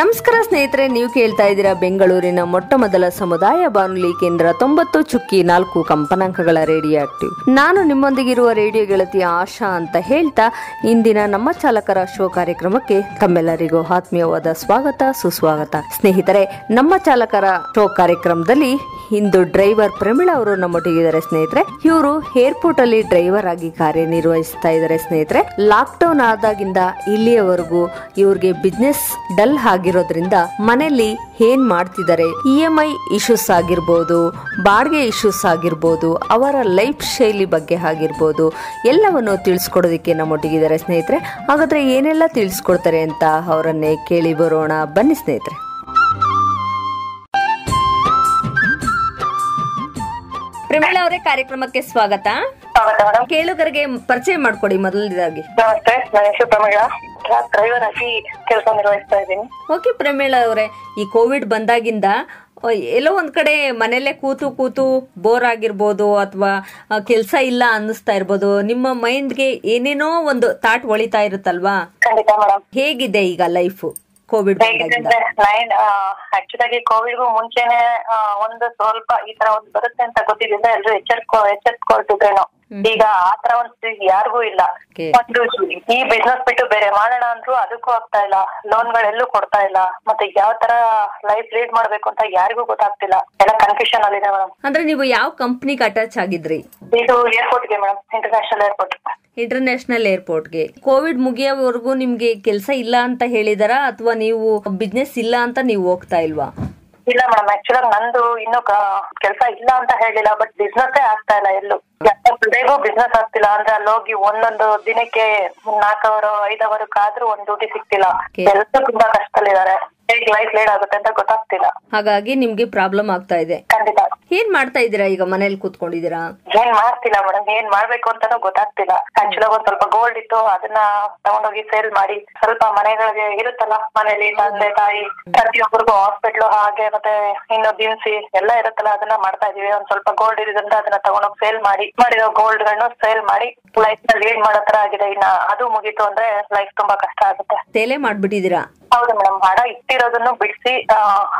ನಮಸ್ಕಾರ ಸ್ನೇಹಿತರೆ, ನೀವು ಕೇಳ್ತಾ ಇದ್ದೀರಾ ಬೆಂಗಳೂರಿನ ಮೊಟ್ಟ ಮೊದಲ ಸಮುದಾಯ ಬಾನುಲಿ ಕೇಂದ್ರ ತೊಂಬತ್ತು ಚುಕ್ಕಿ ನಾಲ್ಕು ಕಂಪನಾಂಕಗಳ ರೇಡಿಯೋ ಆಕ್ಟಿವ್ ನಾನು ನಿಮ್ಮೊಂದಿಗಿರುವ ರೇಡಿಯೋ ಗೆಳತಿಯ ಆಶಾ ಅಂತ ಹೇಳ್ತಾ, ಇಂದಿನ ನಮ್ಮ ಚಾಲಕರ ಶೋ ಕಾರ್ಯಕ್ರಮಕ್ಕೆ ತಮ್ಮೆಲ್ಲರಿಗೂ ಆತ್ಮೀಯವಾದ ಸ್ವಾಗತ, ಸುಸ್ವಾಗತ. ಸ್ನೇಹಿತರೆ, ನಮ್ಮ ಚಾಲಕರ ಶೋ ಕಾರ್ಯಕ್ರಮದಲ್ಲಿ ಇಂದು ಡ್ರೈವರ್ ಪ್ರಮೀಳಾ ಅವರು ನಮ್ಮೊಟ್ಟಿಗಿದ್ದಾರೆ ಸ್ನೇಹಿತರೆ. ಇವರು ಏರ್ಪೋರ್ಟ್ ಅಲ್ಲಿ ಡ್ರೈವರ್ ಆಗಿ ಕಾರ್ಯನಿರ್ವಹಿಸ್ತಾ ಇದ್ದಾರೆ ಸ್ನೇಹಿತರೆ. ಲಾಕ್ ಡೌನ್ ಆದಾಗಿಂದ ಇಲ್ಲಿಯವರೆಗೂ ಇವ್ರಿಗೆ ಬಿಸ್ನೆಸ್ ಡಲ್ ಆಗಿರೋದ್ರಿಂದ ಮನೆಯಲ್ಲಿ ಏನ್ ಮಾಡ್ತಿದ್ದಾರೆ? ಇ ಎಂ ಐ ಇಶ್ಯೂಸ್ ಆಗಿರ್ಬೋದು, ಬಾಡಿಗೆ ಇಶ್ಯೂಸ್ ಆಗಿರ್ಬೋದು, ಅವರ ಲೈಫ್ ಶೈಲಿ ಬಗ್ಗೆ ಆಗಿರ್ಬೋದು, ಎಲ್ಲವನ್ನು ತಿಳಿಸ್ಕೊಡೋದಕ್ಕೆ ನಮ್ಮೊಟ್ಟಿಗಿದ್ದಾರೆ ಸ್ನೇಹಿತರೆ. ಹಾಗಾದ್ರೆ ಏನೆಲ್ಲ ತಿಳಿಸ್ಕೊಡ್ತಾರೆ ಅಂತ ಅವರನ್ನೇ ಕೇಳಿ ಬರೋಣ. ಬನ್ನಿ ಸ್ನೇಹಿತರೆ. ಪ್ರಮೀಳಾ ಅವರೇ ಕಾರ್ಯಕ್ರಮಕ್ಕೆ ಸ್ವಾಗತ. ಕೇಳುಗರಿಗೆ ಪರಿಚಯ ಮಾಡ್ಕೊಡಿ ಮೊದಲನೇದಾಗಿ ನಮಸ್ತೆ ನನ್ನ ಹೆಸರು ಪ್ರಮೀಳಾ. ಡ್ರೈವರ್ ಆಗಿ ಕೆಲಸ ನಿರ್ವಹಿಸ್ತಾ ಇದ್ದೀನಿ. ಓಕೆ ಪ್ರಮೀಳಾ ಅವರೇ ಈ ಕೋವಿಡ್ ಬಂದಾಗಿಂದ ಎಲ್ಲೋ ಒಂದ್ ಕಡೆ ಮನೇಲೆ ಕೂತು ಕೂತು ಬೋರ್ ಆಗಿರ್ಬೋದು ಅಥವಾ ಕೆಲಸ ಇಲ್ಲ ಅನ್ನಿಸ್ತಾ ಇರ್ಬೋದು ನಿಮ್ಮ ಮೈಂಡ್ಗೆ ಏನೇನೋ ಒಂದು ಥಾಟ್ ಒಳಿತಾ ಇರುತ್ತಲ್ವಾ? ಹೇಗಿದೆ ಈಗ ಲೈಫ್ ಕೋವಿಡ್ ಆಕ್ಚುಲ್ ಆಗಿ ಕೋವಿಡ್ಗೂ ಮುಂಚೆನೆ ಆ, ಒಂದು ಸ್ವಲ್ಪ ಈ ತರ ಒಂದು ಬರುತ್ತೆ ಅಂತ ಗೊತ್ತಿದ್ರಿಂದ ಎಲ್ರು ಎಚ್ಚರಿಕೊ ಎಚ್ಚರ್ಕೊಳ್ತಿದ್ರೇನು ಈಗ ಆ ತರ ಒಂದು ಸ್ಥಿತಿ ಯಾರಿಗೂ ಇಲ್ಲ. ಒಂದು ಈ ಬಿಸ್ನೆಸ್ ಬಿಟ್ಟು ಬೇರೆ ಮಾಡೋಣ ಅಂದ್ರು ಅದಕ್ಕೂ ಆಗ್ತಾ ಇಲ್ಲ. ಲೋನ್ಗಳೆಲ್ಲೂ ಕೊಡ್ತಾ ಇಲ್ಲ. ಮತ್ತೆ ಯಾವ ತರ ಲೈಫ್ ಲೀಡ್ ಮಾಡ್ಬೇಕು ಅಂತ ಯಾರಿಗೂ ಗೊತ್ತಾಗ್ತಿಲ್ಲ. ಎಲ್ಲ ಕನ್ಫ್ಯೂಷನ್ ಅಲ್ಲಿದೆ ಮೇಡಮ್ ಅಂದ್ರೆ ನೀವು ಯಾವ ಕಂಪ್ನಿಗೆ ಅಟ್ಯಾಚ್ ಆಗಿದ್ರಿ? ಇದು ಏರ್ಪೋರ್ಟ್ಗೆ ಮೇಡಮ್ ಇಂಟರ್ನ್ಯಾಷನಲ್ ಏರ್ಪೋರ್ಟ್ ಇಂಟರ್ನ್ಯಾಷನಲ್ ಏರ್ಪೋರ್ಟ್ಗೆ ಕೋವಿಡ್ ಮುಗಿಯೋವರೆಗೂ ನಿಮ್ಗೆ ಕೆಲಸ ಇಲ್ಲ ಅಂತ ಹೇಳಿದಾರಾ? ಅಥವಾ ನೀವು ಬಿಸ್ನೆಸ್ ಇಲ್ಲ ಅಂತ ನೀವು ಹೋಗ್ತಾ ಇಲ್ವಾ? ಇಲ್ಲ ಮೇಡಮ್ ಆಕ್ಚುಲಿ ನಂದು ಇನ್ನು ಕೆಲಸ ಇಲ್ಲ ಅಂತ ಹೇಳಿಲ್ಲ ಬಟ್ ಬಿಸ್ನೆಸ್ ಆಗ್ತಾ ಇಲ್ಲ ಎಲ್ಲೂ. ಬೇಗ ಬಿಸ್ನೆಸ್ ಆಗ್ತಿಲ್ಲ ಅಂದ್ರೆ ಅಲ್ಲಿ ಹೋಗಿ ಒಂದೊಂದು ದಿನಕ್ಕೆ ನಾಲ್ಕು ಅವರ್ ಐದು ಅವರ್ ಕಾದ್ರೂ ಒಂದ್ ಡ್ಯೂಟಿ ಸಿಗ್ತಿಲ್ಲ. ಕೆಲಸ ತುಂಬಾ ಕಷ್ಟದಲ್ಲಿದ್ದಾರೆ. ಹೇಗ್ ಲೈಫ್ ಲೀಡ್ ಆಗುತ್ತೆ ಅಂತ ಗೊತ್ತಾಗ್ತಿಲ್ಲ. ಹಾಗಾಗಿ ನಿಮ್ಗೆ ಪ್ರಾಬ್ಲಮ್ ಆಗ್ತಾ ಇದೆ. ಖಂಡಿತ. ಏನ್ ಮಾಡ್ತಾ ಇದೀರಾ ಈಗ ಮನೇಲಿ ಕೂತ್ಕೊಂಡಿದ್ದೀರಾ? ಏನ್ ಮಾಡ್ತಿಲ್ಲ ಮೇಡಮ್ ಏನ್ ಮಾಡ್ಬೇಕು ಅಂತಾನೂ ಗೊತ್ತಾಗ್ತಿಲ್ಲ. ಆಕ್ಚುಲಿ ಒಂದ್ ಸ್ವಲ್ಪ ಗೋಲ್ಡ್ ಇತ್ತು ಅದನ್ನ ತಗೊಂಡೋಗಿ ಸೇಲ್ ಮಾಡಿ ಸ್ವಲ್ಪ ಮನೆಗಳಿಗೆ ಇರುತ್ತಲ್ಲ ಮನೇಲಿ ತಂದೆ ತಾಯಿ ಪ್ರತಿಯೊಬ್ಬರಿಗೂ ಹಾಸ್ಪಿಟ್ಲು ಹಾಗೆ ಮತ್ತೆ ಇನ್ನು ದಿನಸಿ ಎಲ್ಲ ಇರುತ್ತಲ್ಲ ಅದನ್ನ ಮಾಡ್ತಾ ಇದೀವಿ ಒಂದ್ ಸ್ವಲ್ಪ ಗೋಲ್ಡ್ ಇರೋದ್ರಿಂದ ಅದನ್ನ ತಗೊಂಡೋಗಿ ಸೇಲ್ ಮಾಡಿ ಮಾಡಿರೋ ಗೋಲ್ಡ್ ಗಳನ್ನ ಸೇಲ್ ಮಾಡಿ ಲೈಫ್ನ ಲೀಡ್ ಮಾಡೋ ತರ ಆಗಿದೆ. ಇನ್ನ ಅದು ಮುಗೀತು ಅಂದ್ರೆ ಲೈಫ್ ತುಂಬಾ ಕಷ್ಟ ಆಗುತ್ತೆ. ಸೇಲೆ ಹೌದು ಮೇಡಮ್ ಹಣ ಇಟ್ಟಿರೋದನ್ನು ಬಿಡಿಸಿ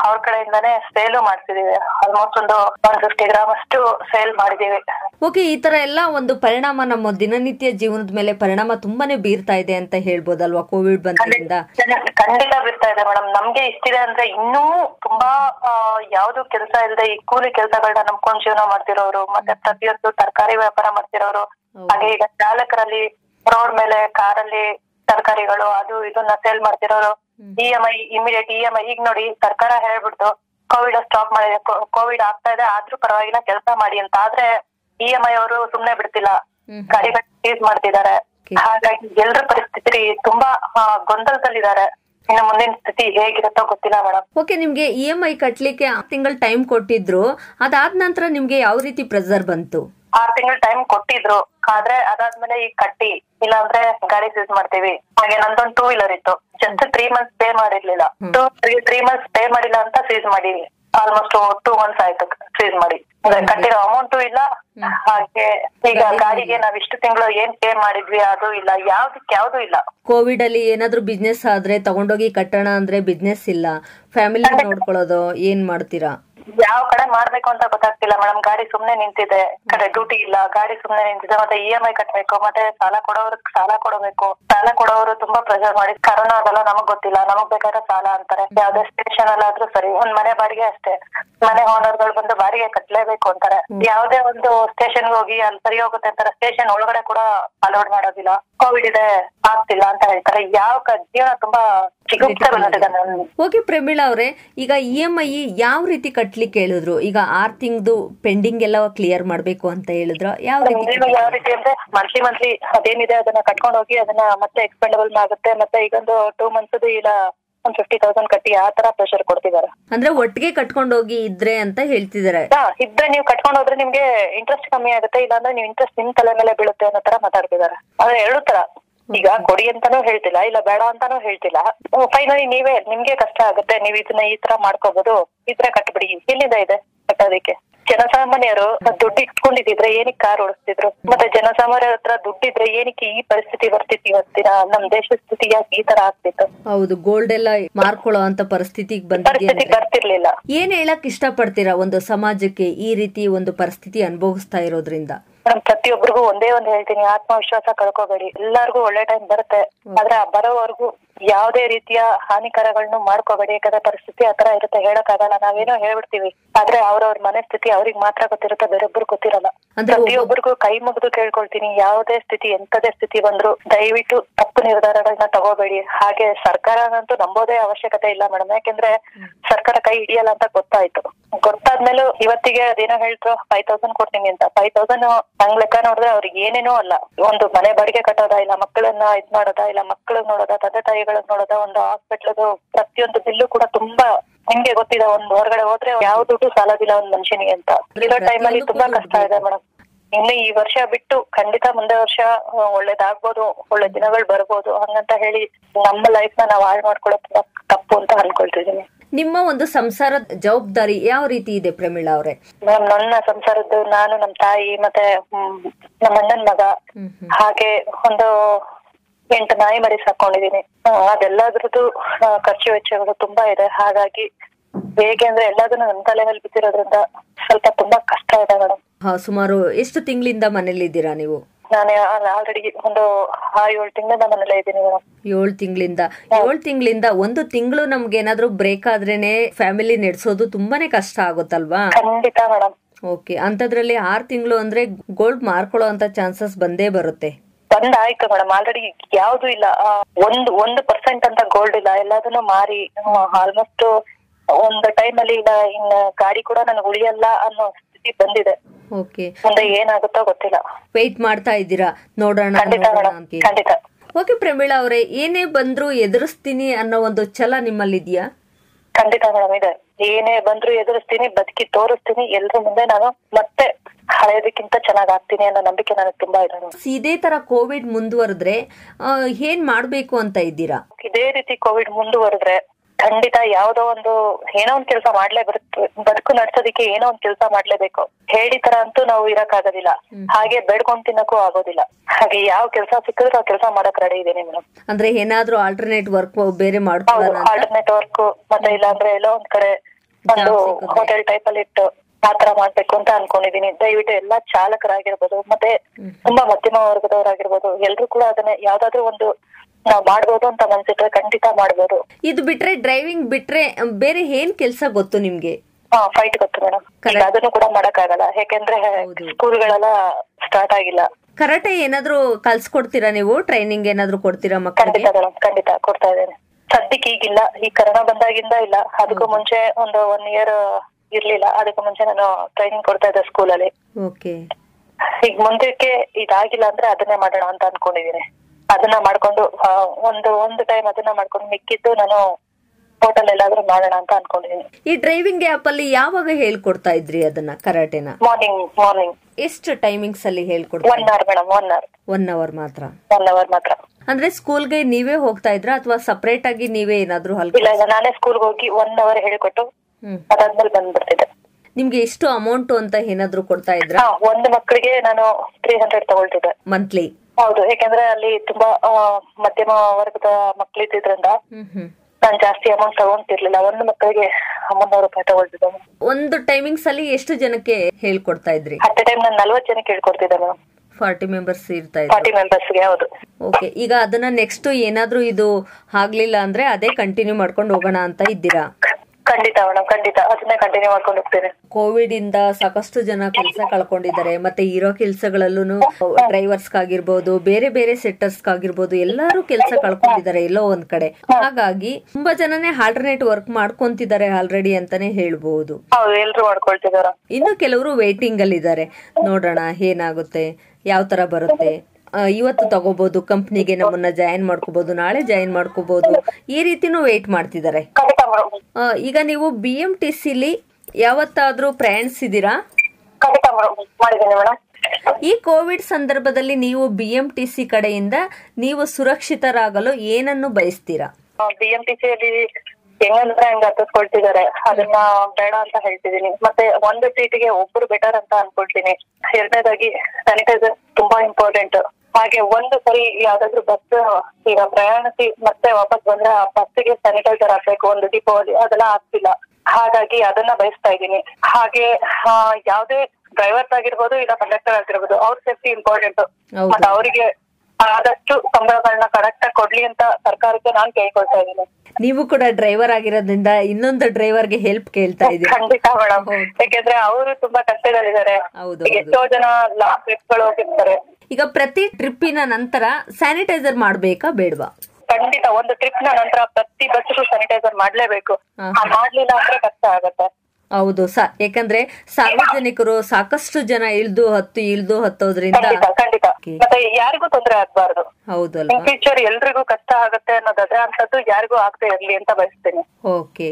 ಅವ್ರ ಕಡೆಯಿಂದಾನೇ ಸೇಲು ಮಾಡ್ತಿದೀವಿ. ಆಲ್ಮೋಸ್ಟ್ ಒಂದು ಒನ್ ಫಿಫ್ಟಿ ಗ್ರಾಮ್ ಅಷ್ಟು ಸೇಲ್ ಮಾಡಿದೀವಿ. ಓಕೆ ಈ ತರ ಎಲ್ಲ ಒಂದು ಪರಿಣಾಮ ನಮ್ಮ ದಿನನಿತ್ಯ ಜೀವನದ ಮೇಲೆ ಪರಿಣಾಮ ತುಂಬಾನೇ ಬೀರ್ತಾ ಇದೆ ಅಂತ ಹೇಳ್ಬೋದಲ್ವಾ ಕೋವಿಡ್ ಬಂದ್ರಿಂದ? ಖಂಡಿತ ಬೀರ್ತಾ ಇದೆ ಮೇಡಮ್ ನಮ್ಗೆ ಇಷ್ಟಿದೆ ಅಂದ್ರೆ ಇನ್ನೂ ತುಂಬಾ ಯಾವ್ದು ಕೆಲಸ ಇಲ್ಲದೆ ಈ ಕೂಲಿ ಕೆಲಸಗಳನ್ನ ನಂಬ್ಕೊಂಡ್ ಜೀವನ ಮಾಡ್ತಿರೋರು ಮತ್ತೆ ಪ್ರತಿಯೊಂದು ತರಕಾರಿ ವ್ಯಾಪಾರ ಮಾಡ್ತಿರೋರು. ಹಾಗೆ ಈಗ ಚಾಲಕರಲ್ಲಿ ರೋಡ್ ಮೇಲೆ ಕಾರಲ್ಲಿ ತರಕಾರಿಗಳು ಅದು ಇದನ್ನ sale ಮಾಡ್ತಿರೋರು. E M I immediate E M I ಈಗ ನೋಡಿ ಸರ್ಕಾರ ಹೇಳ್ಬಿಟ್ಟು ಕೋವಿಡ್ ಸ್ಟಾಪ್ ಮಾಡಿದೆ ಕೋವಿಡ್ ಆಗ್ತಾ ಇದೆ ಆದ್ರೂ ಪರವಾಗಿಲ್ಲ ಕೆಲಸ ಮಾಡಿ ಅಂತ. ಆದ್ರೆ ಇ ಎಂ ಐ ಅವರು ಸುಮ್ನೆ ಬಿಡ್ತಿಲ್ಲ. ಗಾಡಿಗಳು ಸೀಸ್ ಮಾಡ್ತಿದ್ದಾರೆ. ಹಾಗಾಗಿ ಎಲ್ಲರ ಪರಿಸ್ಥಿತಿ ತುಂಬಾ ಗೊಂದಲದಲ್ಲಿದ್ದಾರೆ. ಇನ್ನು ಮುಂದಿನ ಸ್ಥಿತಿ ಹೇಗಿರುತ್ತೋ ಗೊತ್ತಿಲ್ಲ ಮೇಡಮ್. ಓಕೆ ನಿಮ್ಗೆ ಇ ಎಂ ಐ ಕಟ್ಲಿಕ್ಕೆ ತಿಂಗಳ ಟೈಮ್ ಕೊಟ್ಟಿದ್ರು. ಅದಾದ ನಂತರ ನಿಮ್ಗೆ ಯಾವ ರೀತಿ ಪ್ರೆಸರ್ ಬಂತು? ಆರ್ ತಿಂಗಳ ಟೈಮ್ ಕೊಟ್ಟಿದ್ರು. ಆದ್ರೆ ಅದಾದ್ಮೇಲೆ ಈಗ ಕಟ್ಟಿ. ಇಲ್ಲಾಂದ್ರೆ ಗಾಡಿ ಸೀಸ್ ಮಾಡ್ತೀವಿ. ಹಾಗೆ ನಂದೊಂದು ಟೂ ವೀಲರ್ ಇತ್ತು. ಜಸ್ಟ್ ತ್ರೀ ಮಂತ್ಸ್ ಪೇ ಮಾಡಿರ್ಲಿಲ್ಲ. ಟೂ ತ್ರೀ ಮಂತ್ಸ್ ಪೇ ಮಾಡಿಲ್ಲ ಅಂತ ಸೀಸ್ ಮಾಡಿವಿ ಆಲ್ಮೋಸ್ಟ್ ಟೂ ಮಂತ್ಸ್ ಆಯ್ತು ಫ್ರೀಸ್ ಮಾಡಿ. ಕಟ್ಟಿರೋ ಅಮೌಂಟು ಇಲ್ಲ. ಹಾಗೆ ಈಗ ಗಾಡಿಗೆ ನಾವ್ ಇಷ್ಟು ತಿಂಗಳು ಏನ್ ಪೇ ಮಾಡಿದ್ವಿ ಅದು ಇಲ್ಲ. ಯಾವ್ದಕ್ ಯಾವ್ದು ಇಲ್ಲ. ಕೋವಿಡ್ ಅಲ್ಲಿ ಏನಾದ್ರೂ ಬಿಸ್ನೆಸ್ ಆದ್ರೆ ತಗೊಂಡೋಗಿ ಕಟ್ಟೋಣ ಅಂದ್ರೆ ಬಿಸ್ನೆಸ್ ಇಲ್ಲ. ಫ್ಯಾಮಿಲಿ ನೋಡ್ಕೊಳ್ಳೋದು ಏನ್ ಮಾಡ್ತೀರಾ? ಯಾವ ಕಡೆ ಮಾಡ್ಬೇಕು ಅಂತ ಗೊತ್ತಾಗ್ತಿಲ್ಲ ಮೇಡಮ್. ಗಾಡಿ ಸುಮ್ನೆ ನಿಂತಿದೆ. ಕಡೆ ಡ್ಯೂಟಿ ಇಲ್ಲ. ಗಾಡಿ ಸುಮ್ನೆ ನಿಂತಿದೆ. ಮತ್ತೆ ಇ ಎಂ ಐ ಕಟ್ಬೇಕು. ಮತ್ತೆ ಸಾಲ ಕೊಡೋರು ಸಾಲ ಕೊಡಬೇಕು. ಸಾಲ ಕೊಡೋರು ತುಂಬಾ ಪ್ರೆಷರ್ ಮಾಡಿ. ಕರೋನಾ ಅದೆಲ್ಲ ನಮಗ್ ಗೊತ್ತಿಲ್ಲ. ನಮಗ್ ಬೇಕಾದ್ರೆ ಸಾಲ ಅಂತಾರೆ. ಯಾವ್ದೇ ಸ್ಟೇಷನ್ ಅಲ್ಲಾದ್ರೂ ಸರಿ. ಒಂದ್ ಮನೆ ಬಾಡಿಗೆ ಅಷ್ಟೇ. ಮನೆ ಓನರ್ಗಳು ಬಂದು ಬಾಡಿಗೆ ಕಟ್ಲೇಬೇಕು ಅಂತಾರೆ. ಯಾವ್ದೇ ಒಂದು ಸ್ಟೇಷನ್ ಹೋಗಿ ಅಲ್ಲಿ ಸರಿ ಹೋಗುತ್ತೆ ಅಂತಾರೆ. ಸ್ಟೇಷನ್ ಒಳಗಡೆ ಕೂಡ ಅಲೋಡ್ ಮಾಡೋದಿಲ್ಲ. ಕೋವಿಡ್ ಇದೆ ಆಗ್ತಿಲ್ಲ ಅಂತ ಹೇಳ್ತಾರೆ. ಯಾವ ಜೀವನ ತುಂಬಾ ಓಕೆ ಪ್ರಮೀಳಾ ಅವರೇ ಈಗ ಇ ಎಂ ಐ ಯಾವ ರೀತಿ ಹೇಳಿದ್ರು ಈಗ ಆರ್ ತಿಂಗ್ದು ಪೆಂಡಿಂಗ್ ಎಲ್ಲ ಕ್ಲಿಯರ್ ಮಾಡ್ಬೇಕು ಅಂತ ಹೇಳಿದ್ರು ಯಾವ ರೀತಿ ಯಾವ ರೀತಿ ಅಂದ್ರೆ ಮಂತ್ಲಿ ಮಂತ್ಲಿ ಅದೇನಿದೆ ಅದನ್ನ ಕಟ್ಕೊಂಡು ಹೋಗಿ ಅದನ್ನ ಮತ್ತೆ ಎಕ್ಸ್ಪೆಂಡಬಲ್ ಆಗುತ್ತೆ ಮತ್ತೆ ಈಗೊಂದು ಟೂ ಮಂತ್ಸ್ ಇಲ್ಲ ಒಂದ್ ಫಿಫ್ಟಿ ತೌಸಂಡ್ ಕಟ್ಟಿ ಆ ತರ ಪ್ರೆಷರ್ ಕೊಡ್ತಿದ್ದಾರೆ. ಅಂದ್ರೆ ಒಟ್ಟಿಗೆ ಕಟ್ಕೊಂಡು ಹೋಗಿ ಇದ್ರೆ ಅಂತ ಹೇಳ್ತಿದಾರೆ. ಇದ್ರೆ ನೀವು ಕಟ್ಕೊಂಡು ಹೋದ್ರೆ ನಿಮ್ಗೆ ಇಂಟ್ರೆಸ್ಟ್ ಕಮ್ಮಿ ಆಗುತ್ತೆ ಇಲ್ಲಾಂದ್ರೆ ನೀವು ಇಂಟ್ರೆಸ್ಟ್ ನಿಮ್ ತಲೆ ಮೇಲೆ ಬೀಳುತ್ತೆ ಅನ್ನೋ ತರ ಮಾತಾಡ್ತಿದ್ದಾರೆ. ಅಂದ್ರೆ ಎರಡು ತರ. ಈಗ ಕೊಡಿ ಅಂತಾನೂ ಹೇಳ್ತಿಲ್ಲ ಇಲ್ಲ ಬೇಡ ಅಂತಾನೂ ಹೇಳ್ತಿಲ್ಲ. ಫೈನಲಿ ನೀವೇ ನಿಮ್ಗೆ ಕಷ್ಟ ಆಗುತ್ತೆ ನೀವ್ ಇದನ್ನ ಈ ತರ ಮಾಡ್ಕೋಬಹುದು ತರ ಕಟ್ಬಿಡಿ ಎಲ್ಲಿಂದ ಇದೆ ಕಟ್ಟೋದಕ್ಕೆ? ಜನಸಾಮಾನ್ಯರು ದುಡ್ಡು ಇಟ್ಕೊಂಡಿದ್ರೆ ಏನಕ್ಕೆ ಕಾರ್ ಓಡಿಸ್ತಿದ್ರು? ಮತ್ತೆ ಜನಸಾಮಾನ್ಯರ ಹತ್ರ ದುಡ್ಡಿದ್ರೆ ಏನಕ್ಕೆ ಈ ಪರಿಸ್ಥಿತಿ ಬರ್ತಿತ್ತು ಇವತ್ತಿನ ನಮ್ ದೇಶದ ಸ್ಥಿತಿ ಯಾಕೆ ಈ ತರ ಆಗ್ತಿತ್ತು? ಹೌದು ಗೋಲ್ಡ್ ಎಲ್ಲ ಮಾರ್ಕೊಳ್ಳೋ ಅಂತ ಪರಿಸ್ಥಿತಿಗೆ ಪರಿಸ್ಥಿತಿ ಬರ್ತಿರ್ಲಿಲ್ಲ. ಏನ್ ಹೇಳಕ್ ಇಷ್ಟಪಡ್ತೀರಾ ಒಂದು ಸಮಾಜಕ್ಕೆ ಈ ರೀತಿ ಒಂದು ಪರಿಸ್ಥಿತಿ ಅನುಭವಿಸ್ತಾ ಇರೋದ್ರಿಂದ? ಮೇಡಮ್ ಪ್ರತಿಯೊಬ್ಬರಿಗೂ ಒಂದೇ ಒಂದ್ ಹೇಳ್ತೀನಿ. ಆತ್ಮವಿಶ್ವಾಸ ಕಳ್ಕೋಬೇಡಿ. ಎಲ್ಲಾರ್ಗು ಒಳ್ಳೆ ಟೈಮ್ ಬರುತ್ತೆ. ಆದ್ರೆ ಬರೋವರೆಗೂ ಯಾವುದೇ ರೀತಿಯ ಹಾನಿಕರಗಳನ್ನು ಮಾಡ್ಕೋಬೇಡಿ ಯಾಕಂದ್ರೆ ಪರಿಸ್ಥಿತಿ ಆತರ ಇರುತ್ತೆ. ಹೇಳಕ್ ಆಗಲ್ಲ ನಾವೇನೋ ಹೇಳ್ಬಿಡ್ತೀವಿ. ಆದ್ರೆ ಅವ್ರವ್ರ ಮನಸ್ಥಿತಿ ಅವ್ರಿಗೆ ಮಾತ್ರ ಗೊತ್ತಿರುತ್ತೆ ಬೇರೊಬ್ರು ಗೊತ್ತಿರಲ್ಲ. ಪ್ರತಿಯೊಬ್ಬರಿಗೂ ಕೈ ಮುಗಿದು ಕೇಳ್ಕೊಳ್ತೀನಿ. ಯಾವುದೇ ಸ್ಥಿತಿ ಎಂತದೇ ಸ್ಥಿತಿ ಬಂದ್ರು ದಯವಿಟ್ಟು ತಪ್ಪು ನಿರ್ಧಾರಗಳನ್ನ ತಗೋಬೇಡಿ. ಹಾಗೆ ಸರ್ಕಾರನಂತೂ ನಂಬೋದೇ ಅವಶ್ಯಕತೆ ಇಲ್ಲ ಮೇಡಮ್ ಯಾಕೆಂದ್ರೆ ಸರ್ಕಾರ ಕೈ ಹಿಡಿಯಲ್ಲ ಅಂತ ಗೊತ್ತಾಯ್ತು. ಗೊತ್ತಾದ್ಮೇಲೂ ಇವತ್ತಿಗೆ ಅದೇನೋ ಹೇಳ್ತು ಫೈವ್ ತೌಸಂಡ್ ಕೊಡ್ತೀನಿ ಅಂತ. ಫೈವ್ ತೌಸಂಡ್ ಹಂಗ್ ಲೆಕ್ಕ ನೋಡಿದ್ರೆ ಅವ್ರಿಗೆ ಏನೇನೋ ಅಲ್ಲ. ಒಂದು ಮನೆ ಬಾಡಿಗೆ ಕಟ್ಟೋದಾ ಇಲ್ಲ ಮಕ್ಕಳನ್ನ ಇದ್ ಮಾಡೋದಾ ಇಲ್ಲ ಮಕ್ಕಳನ್ನ ನೋಡೋದಾ ತಂದೆ ತಾಯಿಗಳನ್ನ ನೋಡೋದ ಒಂದು ಹಾಸ್ಪಿಟ್ಲದು ಪ್ರತಿಯೊಂದು ಬಿಲ್ಲು ಕೂಡ ತುಂಬಾ ನಿಮ್ಗೆ ಗೊತ್ತಿದೆ ಒಂದ್ ಹೊರಗಡೆ ಹೋದ್ರೆ ಯಾವ ದುಡ್ಡು ಸಾಲದಿಲ್ಲ ಒಂದ್ ಮನುಷ್ಯನಿಗೆ ಅಂತ. ಇರೋ ಅಲ್ಲಿ ತುಂಬಾ ಕಷ್ಟ ಇದೆ ಮೇಡಮ್ ಇನ್ನು ಈ ವರ್ಷ ಬಿಟ್ಟು ಖಂಡಿತ ಮುಂದೆ ವರ್ಷ ಒಳ್ಳೇದಾಗ್ಬೋದು ಒಳ್ಳೆ ದಿನಗಳು ಬರ್ಬೋದು ಹಂಗಂತ ಹೇಳಿ ನಮ್ಮ ಲೈಫ್ನ ನಾವ್ ಹಾಳು ಮಾಡ್ಕೊಳ್ಳೋದು ತುಂಬಾ ತಪ್ಪು ಅಂತ ಅನ್ಕೊಳ್ತಿದೀನಿ ನಿಮ್ಮ ಒಂದು ಸಂಸಾರದ ಜವಾಬ್ದಾರಿ ಯಾವ ರೀತಿ ಇದೆ ಪ್ರಮೀಳಾ ಅವರೇ? ಮೇಡಮ್ ನನ್ನ ಸಂಸಾರದ್ದು ನಾನು ನಮ್ ತಾಯಿ ಮತ್ತೆ ನಮ್ಮ ಅಣ್ಣನ್ ಮಗ. ಹಾಗೆ ಒಂದು ಎಂಟು ನಾಯಿ ಮರಿ ಸಾಕೊಂಡಿದೀನಿ ಅದೆಲ್ಲದ್ರದ್ದು ಖರ್ಚು ವೆಚ್ಚಗಳು ತುಂಬಾ ಇದೆ. ಹಾಗಾಗಿ ಹೇಗೆ ಅಂದ್ರೆ ಎಲ್ಲದನ್ನು ನನ್ನ ತಲೆ ಮೇಲೆ ಬಿದ್ದಿರೋದ್ರಿಂದ ಸ್ವಲ್ಪ ತುಂಬಾ ಕಷ್ಟ ಇದೆ ಮೇಡಮ್ ಸುಮಾರು ಎಷ್ಟು ತಿಂಗಳಿಂದ ಮನೇಲಿದ್ದೀರಾ ನೀವು? ನಾನು ಆಲ್ರೆಡಿ ಒಂದು ಏಳು ತಿಂಗಳಿಂದ ಮನೇಲೆ ಇದ್ದೀನಿ ಮೇಡಮ್ ಏಳು ತಿಂಗಳಿಂದ. ಏಳು ತಿಂಗಳಿಂದ ಒಂದು ತಿಂಗಳು ನಮ್ಗೆ ಏನಾದ್ರು ಬ್ರೇಕ್ ಆದ್ರೇನೆ ಫ್ಯಾಮಿಲಿ ನಡೆಸೋದು ತುಂಬಾನೇ ಕಷ್ಟ ಆಗುತ್ತಲ್ವಾ? ಖಂಡಿತ ಮೇಡಮ್ ಓಕೆ ಅಂತದ್ರಲ್ಲಿ ಆರ್ ತಿಂಗಳು ಅಂದ್ರೆ ಗೋಲ್ಡ್ ಮಾರ್ಕೊಳ್ಳೋ ಅಂತ ಚಾನ್ಸಸ್ ಬಂದೇ ಬರುತ್ತೆ. ಬಂದಾಯ್ತು ಮೇಡಮ್ ಆಲ್ರೆಡಿ ಯಾವ್ದು ಇಲ್ಲ. ಒಂದು ಒಂದು ಪರ್ಸೆಂಟ್ ಅಂತ ಗೋಲ್ಡ್ ಇಲ್ಲ. ಎಲ್ಲದನ್ನು ಮಾರಿ ಆಲ್ಮೋಸ್ಟ್ ಒಂದು ಟೈಮ್ ಅಲ್ಲಿ ಇಲ್ಲ. ಇನ್ನ ಗಾಡಿ ಕೂಡ ನನಗೆ ಉಳಿಯಲ್ಲ ಅನ್ನೋ ಸ್ಥಿತಿ ಬಂದಿದೆ. ಓಕೆ ಮುಂದೆ ಏನಾಗುತ್ತೋ ಗೊತ್ತಿಲ್ಲ. ವೆಯ್ಟ್ ಮಾಡ್ತಾ ಇದ್ದೀರಾ? ನೋಡೋಣ ಖಂಡಿತ ಓಕೆ ಪ್ರಮೀಳಾ ಅವರೇ ಏನೇ ಬಂದ್ರು ಎದುರಿಸ್ತೀನಿ ಅನ್ನೋ ಒಂದು ಛಲ ನಿಮ್ಮಲ್ಲಿ ಇದೆಯಾ ಖಂಡಿತ ಮೇಡಮ್ ಇದೆ. ಏನೇ ಬಂದ್ರು ಎದುರಿಸ್ತೀನಿ ಬದುಕಿ ತೋರಿಸ್ತೀನಿ. ಎಲ್ರ ಮುಂದೆ ನಾನು ಮತ್ತೆ ಹಳೆಯದಕ್ಕಿಂತ ಚೆನ್ನಾಗಿ ಆಗ್ತೀನಿ ಅನ್ನೋ ನಂಬಿಕೆ ನನಗೆ ತುಂಬಾ ಇದೆ. ಇದೇ ತರ ಕೋವಿಡ್ ಮುಂದುವರೆದ್ರೆ ಏನ್ ಮಾಡ್ಬೇಕು ಅಂತ ಇದ್ದೀರಾ? ಇದೇ ರೀತಿ ಕೋವಿಡ್ ಮುಂದುವರೆದ್ರೆ ಖಂಡಿತ ಯಾವ್ದೋ ಒಂದು ಏನೋ ಒಂದ್ ಕೆಲಸ ಮಾಡ್ಲೇ ಬರುತ್ತೆ ಬದುಕು ನಡ್ಸೋದಿಕ್ಕೆ ಏನೋ ಒಂದ್ ಕೆಲಸ ಮಾಡ್ಲೇಬೇಕು ಹೇಳಿ ತರ ಅಂತೂ ನಾವು ಇರಕ್ಕಾಗೋದಿಲ್ಲ. ಹಾಗೆ ಬೇಡ್ಕೊಂಡ್ ತಿನ್ನಕ್ಕೂ ಆಗೋದಿಲ್ಲ. ಹಾಗೆ ಯಾವ ಕೆಲಸ ಸಿಕ್ಕಿದ್ರು ಆ ಕೆಲಸ ಮಾಡಕ್ ರೆಡಿ ಇದೇನೆ ಮೇಡಮ್ ಅಂದ್ರೆ ಏನಾದ್ರೂ ಆಲ್ಟರ್ನೇಟ್ ವರ್ಕ್ ಬೇರೆ ಮಾಡ್ಕೊಳ್ಳೋಣ ಆಲ್ಟರ್ನೇಟ್ ವರ್ಕ್ ಮತ್ತೆ ಇಲ್ಲಾಂದ್ರೆ ಎಲ್ಲೋ ಒಂದ್ ಕಡೆ ಒಂದು. ಹೋಟೆಲ್ ಟೈಪ್ ಅಲ್ಲಿ ಇಟ್ಟು ಆತರ ಮಾಡ್ಬೇಕು ಅಂತ ಅನ್ಕೊಂಡಿದೀನಿ. ದಯವಿಟ್ಟು ಎಲ್ಲಾ ಚಾಲಕರಾಗಿರ್ಬೋದು ಮತ್ತೆ ತುಂಬಾ ಮಧ್ಯಮ ವರ್ಗದವರಾಗಿರ್ಬೋದು ಎಲ್ರು ಕೂಡ ಅದನ್ನ ಯಾವ್ದಾದ್ರು ಒಂದು ನಾವ್ ಮಾಡ್ಬೋದು ಅಂತ ಮನ್ಸಿಟ್ರೆ ಖಂಡಿತ ಮಾಡ್ಬೋದು. ಇದು ಬಿಟ್ರೆ ಡ್ರೈವಿಂಗ್ ಬಿಟ್ರೆ ಬೇರೆ ಏನ್ ಕೆಲ್ಸ ಗೊತ್ತು ನಿಮ್ಗೆ? ಹಾ ಫೈಟ್ ಗೊತ್ತು ಮೇಡಮ್ ಈಗ ಅದನ್ನು ಕೂಡ ಮಾಡಕ್ಕಾಗಲ್ಲ. ಯಾಕೆಂದ್ರೆ ಸ್ಕೂಲ್ಗಳೆಲ್ಲ ಸ್ಟಾರ್ಟ್ ಆಗಿಲ್ಲ. ಕರಾಟೆ ಏನಾದ್ರೂ ಕಲ್ಸ್ಕೊಡ್ತೀರಾ ನೀವು? ಟ್ರೈನಿಂಗ್ ಏನಾದ್ರು ಕೊಡ್ತೀರಾ ಖಂಡಿತ ಮೇಡಮ್ ಖಂಡಿತ ಕೊಡ್ತಾ ಇದ್ದೇನೆ. ಸದ್ಯಕ್ಕೆ ಈಗಿಲ್ಲ. ಈ ಕರೋನಾ ಬಂದಾಗಿಂದ ಇಲ್ಲ. ಅದಕ್ಕೂ ಮುಂಚೆ ಒಂದು ಒನ್ ಇಯರ್ ಇರ್ಲಿಲ್ಲ. ಅದಕ್ಕೆ ಮುಂಚೆ ನಾನು ಟ್ರೈನಿಂಗ್ ಕೊಡ್ತಾ ಇದ್ದೆ ಸ್ಕೂಲಲ್ಲಿ ಓಕೆ ಈಗ ಮುಂದಕ್ಕೆ ಇದಾಗಿಲ್ಲ ಅಂದ್ರೆ ಅದನ್ನೇ ಮಾಡೋಣ ಅಂತ ಅನ್ಕೊಂಡಿದೀನಿ ಅದನ್ನ ಮಾಡ್ಕೊಂಡು ಒಂದು ಒಂದು ಟೈಮ್ ಅದನ್ನ ಮಾಡ್ಕೊಂಡು ಮಿಕ್ಕಿದ್ದು ನಾನು ಹೋಟೆಲ್ ಎಲ್ಲಾದ್ರೂ ಮಾಡೋಣ ಅಂತ ಅನ್ಕೊಂಡಿದೀನಿ ಈ ಡ್ರೈವಿಂಗ್ ಆಪ್ ಅಲ್ಲಿ ಯಾವಾಗ ಹೇಳ್ಕೊಡ್ತಾ ಇದ್ರಿ ಅದನ್ನ ಕರಾಟೆನ? ಮಾರ್ನಿಂಗ್ ಮಾರ್ನಿಂಗ್ ಎಷ್ಟು ಟೈಮಿಂಗ್ಸ್ ಅಲ್ಲಿ ಹೇಳ್ಕೊಡ್ತಾ one hour madam one hour one hour ಮಾತ್ರ. ಒನ್ ಅವರ್ ಮಾತ್ರ. ಅಂದ್ರೆ ಸ್ಕೂಲ್ಗೆ ನೀವೇ ಹೋಗ್ತಾ ಇದ್ರ ಅಥವಾ ಸಪರೇಟ್ ಆಗಿ ನೀವೇ ಏನಾದ್ರೂ ಇಲ್ಲ ನಾನೇ ಸ್ಕೂಲ್ಗೆ ಹೋಗಿ ಒನ್ ಅವರ್ ಹೇಳಿಕೊಟ್ಟು ಅದಾದ್ಮೇಲೆ ಬಂದ್ಬಿಡ್ತಿದ್ದೆ ನಿಮ್ಗೆ ಎಷ್ಟು ಅಮೌಂಟ್ ಅಂತ ಏನಾದ್ರು ಕೊಡ್ತಾ ಇದ್ರ? ಒಂದು ಮಕ್ಕಳಿಗೆ ನಾನು ತ್ರೀ ಹಂಡ್ರೆಡ್ ತಗೊಳ್ತಿದ್ದೆ. ಮಂತ್ಲಿ ಹೌದು ಯಾಕಂದ್ರೆ ಅಲ್ಲಿ ತುಂಬಾ ಮಧ್ಯಮ ವರ್ಗದ ಮಕ್ಕಳಿದ್ರಿಂದ ನಾನು ಜಾಸ್ತಿ ಅಮೌಂಟ್ ತಗೊಂತಿರ್ಲಿಲ್ಲ. ಒಂದು ಮಕ್ಕಳಿಗೆ ಮುನ್ನೂರು ರೂಪಾಯಿ ತಗೊಳ್ತಿದ್ದೆ. ಒಂದು ಟೈಮಿಂಗ್ಸ್ ಅಲ್ಲಿ ಎಷ್ಟು ಜನಕ್ಕೆ ಹೇಳ್ಕೊಡ್ತಾ ಇದ್ರಿ? ಅಟ್ ಟೈಮ್ ನಾನು ನಲ್ವತ್ತು ಜನಕ್ಕೆ ಹೇಳ್ಕೊಡ್ತಿದ್ದೆ ಮೇಡಮ್ ಫಾರ್ಟಿ ಮೆಂಬರ್ಸ್ ಇರ್ತಾ ಫಾರ್ಟಿ ಮೆಂಬರ್ಸ್ಗೆ ಹೌದು. ಓಕೆ ಈಗ ಅದನ್ನ ನೆಕ್ಸ್ಟ್ ಏನಾದ್ರೂ ಇದು ಆಗ್ಲಿಲ್ಲ ಅಂದ್ರೆ ಅದೇ ಕಂಟಿನ್ಯೂ ಮಾಡ್ಕೊಂಡು ಹೋಗೋಣ ಅಂತ ಇದ್ದೀರಾ? ಖಂಡಿತ ಮೇಡಮ್ ಖಂಡಿತ. ಅದನ್ನೇ ಕಂಟಿನ್ಯೂ ಮಾಡ್ಕೊಂಡು ಹೋಗ್ತೇನೆ. ಕೋವಿಡ್ ಇಂದ ಸಾಕಷ್ಟು ಜನ ಕೆಲಸ ಕಳ್ಕೊಂಡಿದ್ದಾರೆ. ಮತ್ತೆ ಇರೋ ಕೆಲಸಗಳಲ್ಲೂ ಡ್ರೈವರ್ಸ್ಗಾಗಿರ್ಬೋದು ಬೇರೆ ಬೇರೆ ಸೆಟ್ಟರ್ಸ್ಗಾಗಿರ್ಬೋದು ಎಲ್ಲರೂ ಕೆಲಸ ಕಳ್ಕೊಂಡಿದ್ದಾರೆ ಎಲ್ಲೋ ಒಂದ್ ಕಡೆ. ಹಾಗಾಗಿ ತುಂಬಾ ಜನನೇ ಆಲ್ಟರ್ನೇಟ್ ವರ್ಕ್ ಮಾಡ್ಕೊಂತಿದ್ದಾರೆ ಆಲ್ರೆಡಿ ಅಂತಾನೆ ಹೇಳ್ಬಹುದು ಹೌದು ಎಲ್ರು ಮಾಡ್ಕೊಳ್ತಿದಾರ ಇನ್ನು ಕೆಲವರು ವೇಟಿಂಗ್ ಅಲ್ಲಿ ಇದ್ದಾರೆ ನೋಡೋಣ ಏನಾಗುತ್ತೆ ಯಾವ ತರ ಬರುತ್ತೆ. ಇವತ್ತು ತಗೋಬಹುದು ಕಂಪ್ನಿಗೆ ನಮ್ಮನ್ನ ಜಾಯಿನ್ ಮಾಡ್ಕೋಬಹುದು ನಾಳೆ ಜಾಯಿನ್ ಮಾಡ್ಕೋಬಹುದು ಈ ರೀತಿನೂ ವೇಟ್ ಮಾಡ್ತಿದ್ದಾರೆ. ಈಗ ನೀವು ಬಿ ಎಂ ಟಿ ಸಿಲಿ ಯಾವತ್ತಾದ್ರೂ ಪ್ರಯಾಣಿಸಿದೀರಾ ಖಂಡಿತ ಮೇಡಮ್ ಮಾಡಿದ್ದೀನಿ ಮೇಡಮ್ ಈ ಕೋವಿಡ್ ಸಂದರ್ಭದಲ್ಲಿ ನೀವು ಬಿ ಎಂ ಟಿ ಸಿ ಕಡೆಯಿಂದ ನೀವು ಸುರಕ್ಷಿತರಾಗಲು ಏನನ್ನು ಬಯಸ್ತೀರಾ? ಬಿ ಎಂ ಟಿ ಸಿಯಲ್ಲಿ ಹೆಂಗಂದ್ರೆ ಹಂಗ ಹತ್ತಿಸ್ಕೊಳ್ತಿದ್ದಾರೆ ಅದನ್ನ ಬೇಡ ಅಂತ ಹೇಳ್ತಿದೀನಿ ಮತ್ತೆ ಒಂದು ಸೀಟಿಗೆ ಒಬ್ರು ಬೆಟರ್ ಅಂತ ಅನ್ಕೊಳ್ತೀನಿ. ಎರಡನೇದಾಗಿ ಸ್ಯಾನಿಟೈಸರ್ ತುಂಬಾ ಇಂಪಾರ್ಟೆಂಟ್ ಹಾಗೆ ಒಂದು ಸರಿ ಯಾವ್ದಾದ್ರು ಬಸ್ ಈಗ ಪ್ರಯಾಣಿಸಿ ಮತ್ತೆ ವಾಪಸ್ ಬಂದ್ರೆ ಆ ಬಸ್ಗೆ ಸ್ಯಾನಿಟೈಸರ್ ಹಾಕ್ಬೇಕು ಒಂದು ದೀಪಾವಳಿ ಅದೆಲ್ಲ ಆಗ್ತಿಲ್ಲ ಹಾಗಾಗಿ ಅದನ್ನ ಬಯಸ್ತಾ ಇದ್ದೀನಿ. ಹಾಗೆ ಯಾವುದೇ ಡ್ರೈವರ್ಸ್ ಆಗಿರ್ಬೋದು ಇಲ್ಲ ಕಂಡಕ್ಟರ್ ಆಗಿರ್ಬೋದು ಅವ್ರ ಸೇಫ್ಟಿ ಇಂಪಾರ್ಟೆಂಟ್. ಮತ್ತೆ ಅವರಿಗೆ ಆದಷ್ಟು ಸಂಬಳಗಳನ್ನ ಕರೆಕ್ಟ್ ಆಗಿ ಕೊಡ್ಲಿ ಅಂತ ಸರ್ಕಾರಕ್ಕೆ ನಾನು ಕೇಳ್ಕೊಳ್ತಾ ಇದ್ದೀನಿ. ನೀವು ಕೂಡ ಡ್ರೈವರ್ ಆಗಿರೋದ್ರಿಂದ ಇನ್ನೊಂದು ಡ್ರೈವರ್ಗೆ ಹೆಲ್ಪ್ ಕೇಳ್ತಾ ಇದ್ದೀವಿ ಖಂಡಿತ ಮೇಡಮ್. ಯಾಕೆಂದ್ರೆ ಅವರು ತುಂಬಾ ಕಷ್ಟದಲ್ಲಿದ್ದಾರೆ. ಎಷ್ಟೋ ಜನ ಲಾಂಗ್ ಟ್ರಿಪ್ಗಳು ಹೋಗಿರ್ತಾರೆ. ಈಗ ಪ್ರತಿ ಟ್ರಿಪ್ಪಿನ ನಂತರ ಸ್ಯಾನಿಟೈಸರ್ ಮಾಡ್ಬೇಕಾ ಬೇಡವಾ? ಖಂಡಿತ ಒಂದು ಟ್ರಿಪ್ ನಂತರ ಪ್ರತಿ ಬಸ್ಗೂ ಸ್ಯಾನಿಟೈಸರ್ ಮಾಡ್ಲೇಬೇಕು. ಮಾಡ್ಲಿಲ್ಲ ಅಂದ್ರೆ ಕಷ್ಟ ಆಗತ್ತೆ. ಹೌದು ಸ ಯಾಕಂದ್ರೆ ಸಾರ್ವಜನಿಕರು ಸಾಕಷ್ಟು ಜನ ಇಳ್ದು ಹತ್ತು ಇಳ್ದು ಹತ್ತೋದ್ರಿಂದ ಖಂಡಿತ. ಮತ್ತೆ ಯಾರಿಗೂ ತೊಂದರೆ ಆಗ್ಬಾರ್ದು. ಹೌದಲ್ಲ ಫ್ಯೂಚರ್ ಎಲ್ರಿಗೂ ಕಷ್ಟ ಆಗುತ್ತೆ ಅನ್ನೋದಾದ್ರೆ ಅಂತದ್ದು ಯಾರಿಗೂ ಆಗ್ತಾ ಇರ್ಲಿ ಅಂತ ಬಯಸ್ತೇನೆ. ಓಕೆ